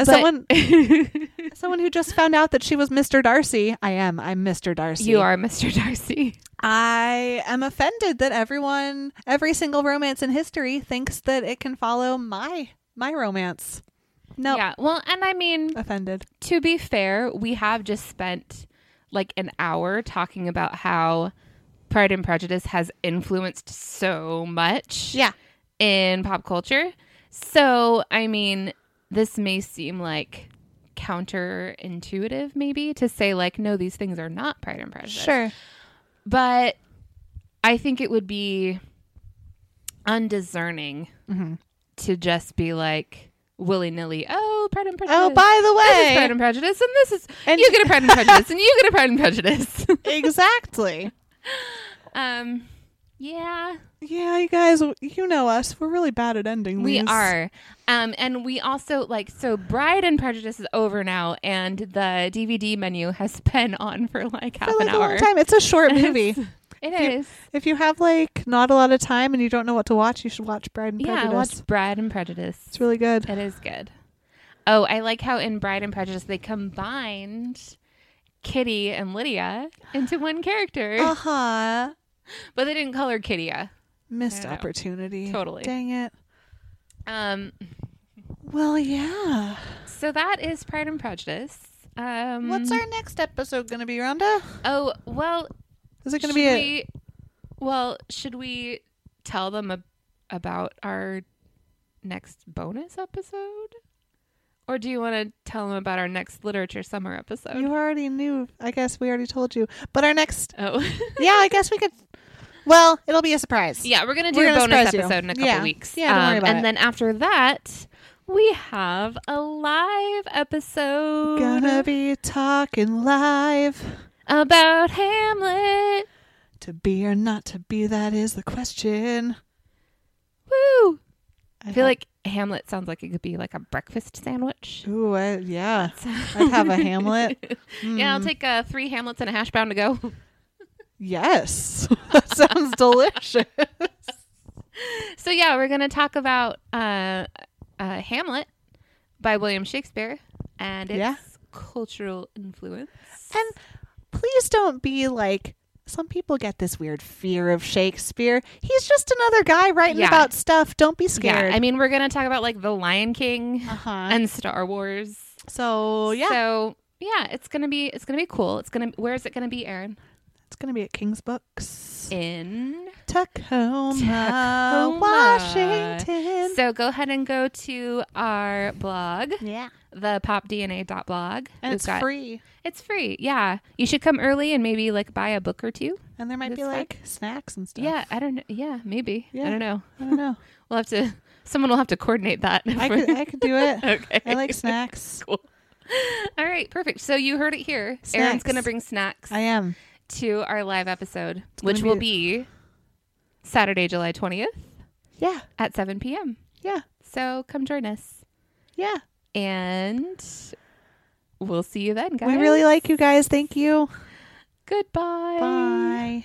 Speaker 1: As
Speaker 2: But-
Speaker 1: someone as someone who just found out that she was Mr. Darcy, I am. I'm Mr. Darcy.
Speaker 2: you are Mr. Darcy.
Speaker 1: I am offended that everyone, every single romance in history, thinks that it can follow my my romance. No,
Speaker 2: Yeah. Well, and I mean,
Speaker 1: offended.
Speaker 2: to be fair, we have just spent like an hour talking about how Pride and Prejudice has influenced so much.
Speaker 1: Yeah.
Speaker 2: in pop culture. So, I mean, this may seem like counterintuitive, maybe, to say, like, no, these things are not Pride and Prejudice.
Speaker 1: Sure.
Speaker 2: But I think it would be undiscerning
Speaker 1: hmm
Speaker 2: to just be like willy nilly, oh, Pride and Prejudice.
Speaker 1: Oh, by the
Speaker 2: this is
Speaker 1: way,
Speaker 2: Pride and Prejudice, and this is
Speaker 1: And-
Speaker 2: you get a Pride and Prejudice, and you get a Pride and Prejudice.
Speaker 1: exactly.
Speaker 2: um, yeah,
Speaker 1: Yeah, you guys, you know us. We're really bad at ending.
Speaker 2: We
Speaker 1: these.
Speaker 2: are. Um, and we also like so Bride and Prejudice is over now and the DVD menu has been on for like half
Speaker 1: for like
Speaker 2: an hour.
Speaker 1: time. It's a short movie.
Speaker 2: It
Speaker 1: You-
Speaker 2: is.
Speaker 1: if you have like not a lot of time and you don't know what to watch, you should watch Bride and Prejudice.
Speaker 2: Yeah, watch Bride and Prejudice.
Speaker 1: It's really good.
Speaker 2: It is good. Oh, I like how in Bride and Prejudice they combined Kitty and Lydia into one character,
Speaker 1: Uh huh.
Speaker 2: but they didn't call her Kittia.
Speaker 1: Missed
Speaker 2: know.
Speaker 1: opportunity.
Speaker 2: Totally.
Speaker 1: Dang it.
Speaker 2: Um,
Speaker 1: Well, yeah.
Speaker 2: so that is Pride and Prejudice. Um,
Speaker 1: What's our next episode going to be, Rhonda?
Speaker 2: Oh well,
Speaker 1: Is it going to be a.
Speaker 2: we? Well, should we tell them ab- about our next bonus episode, or do you want to tell them about our next literature summer episode?
Speaker 1: You already knew. I guess we already told you. But our next.
Speaker 2: oh,
Speaker 1: Yeah, I guess we could. Well, it'll be a surprise.
Speaker 2: yeah, we're gonna do
Speaker 1: We're
Speaker 2: a
Speaker 1: gonna
Speaker 2: bonus
Speaker 1: surprise you.
Speaker 2: episode in a couple
Speaker 1: Yeah.
Speaker 2: weeks.
Speaker 1: Yeah, don't worry
Speaker 2: Um,
Speaker 1: about
Speaker 2: and
Speaker 1: it.
Speaker 2: then after that, we have a live episode
Speaker 1: Gonna be talking live.
Speaker 2: about Hamlet.
Speaker 1: To be or not to be, that is the question.
Speaker 2: Woo! I feel like Hamlet sounds like it could be like a breakfast sandwich.
Speaker 1: Ooh, I, yeah. I'd have a Hamlet.
Speaker 2: Yeah, I'll
Speaker 1: Mm.
Speaker 2: take uh, three Hamlets and a hash brown to go.
Speaker 1: Yes. that sounds delicious.
Speaker 2: so yeah, we're gonna talk about uh, uh, Hamlet by William Shakespeare and its
Speaker 1: Yeah.
Speaker 2: cultural influence.
Speaker 1: And please don't be like some people get this weird fear of Shakespeare. He's just another guy writing
Speaker 2: Yeah.
Speaker 1: about stuff. Don't be scared.
Speaker 2: yeah, I mean, we're gonna talk about like The Lion King
Speaker 1: uh-huh.
Speaker 2: and Star Wars.
Speaker 1: so yeah,
Speaker 2: So yeah, it's gonna be it's gonna be cool. It's gonna where is it gonna be, Erin?
Speaker 1: It's gonna be at King's Books,
Speaker 2: In
Speaker 1: Tacoma,
Speaker 2: Tacoma.
Speaker 1: Washington.
Speaker 2: so go ahead and go to our blog,
Speaker 1: yeah,
Speaker 2: the popdna.blog.
Speaker 1: and
Speaker 2: We've
Speaker 1: it's
Speaker 2: got-
Speaker 1: free.
Speaker 2: It's free. Yeah, you should come early and maybe like buy a book or two.
Speaker 1: And there might be like snacks and stuff.
Speaker 2: Yeah, I don't know. Yeah, maybe.
Speaker 1: Yeah.
Speaker 2: I don't know.
Speaker 1: I don't know.
Speaker 2: We'll have to. Someone will have to coordinate that.
Speaker 1: I could I could do it.
Speaker 2: okay.
Speaker 1: I like snacks.
Speaker 2: Cool. All right, perfect. So you heard it here.
Speaker 1: Erin's
Speaker 2: gonna bring snacks
Speaker 1: I am.
Speaker 2: To our live episode, which will be Saturday, July twentieth
Speaker 1: Yeah.
Speaker 2: at seven p.m.
Speaker 1: Yeah.
Speaker 2: So come join us,
Speaker 1: Yeah.
Speaker 2: and we'll see you then, guys.
Speaker 1: We really like you guys. Thank you.
Speaker 2: Goodbye.
Speaker 1: Bye.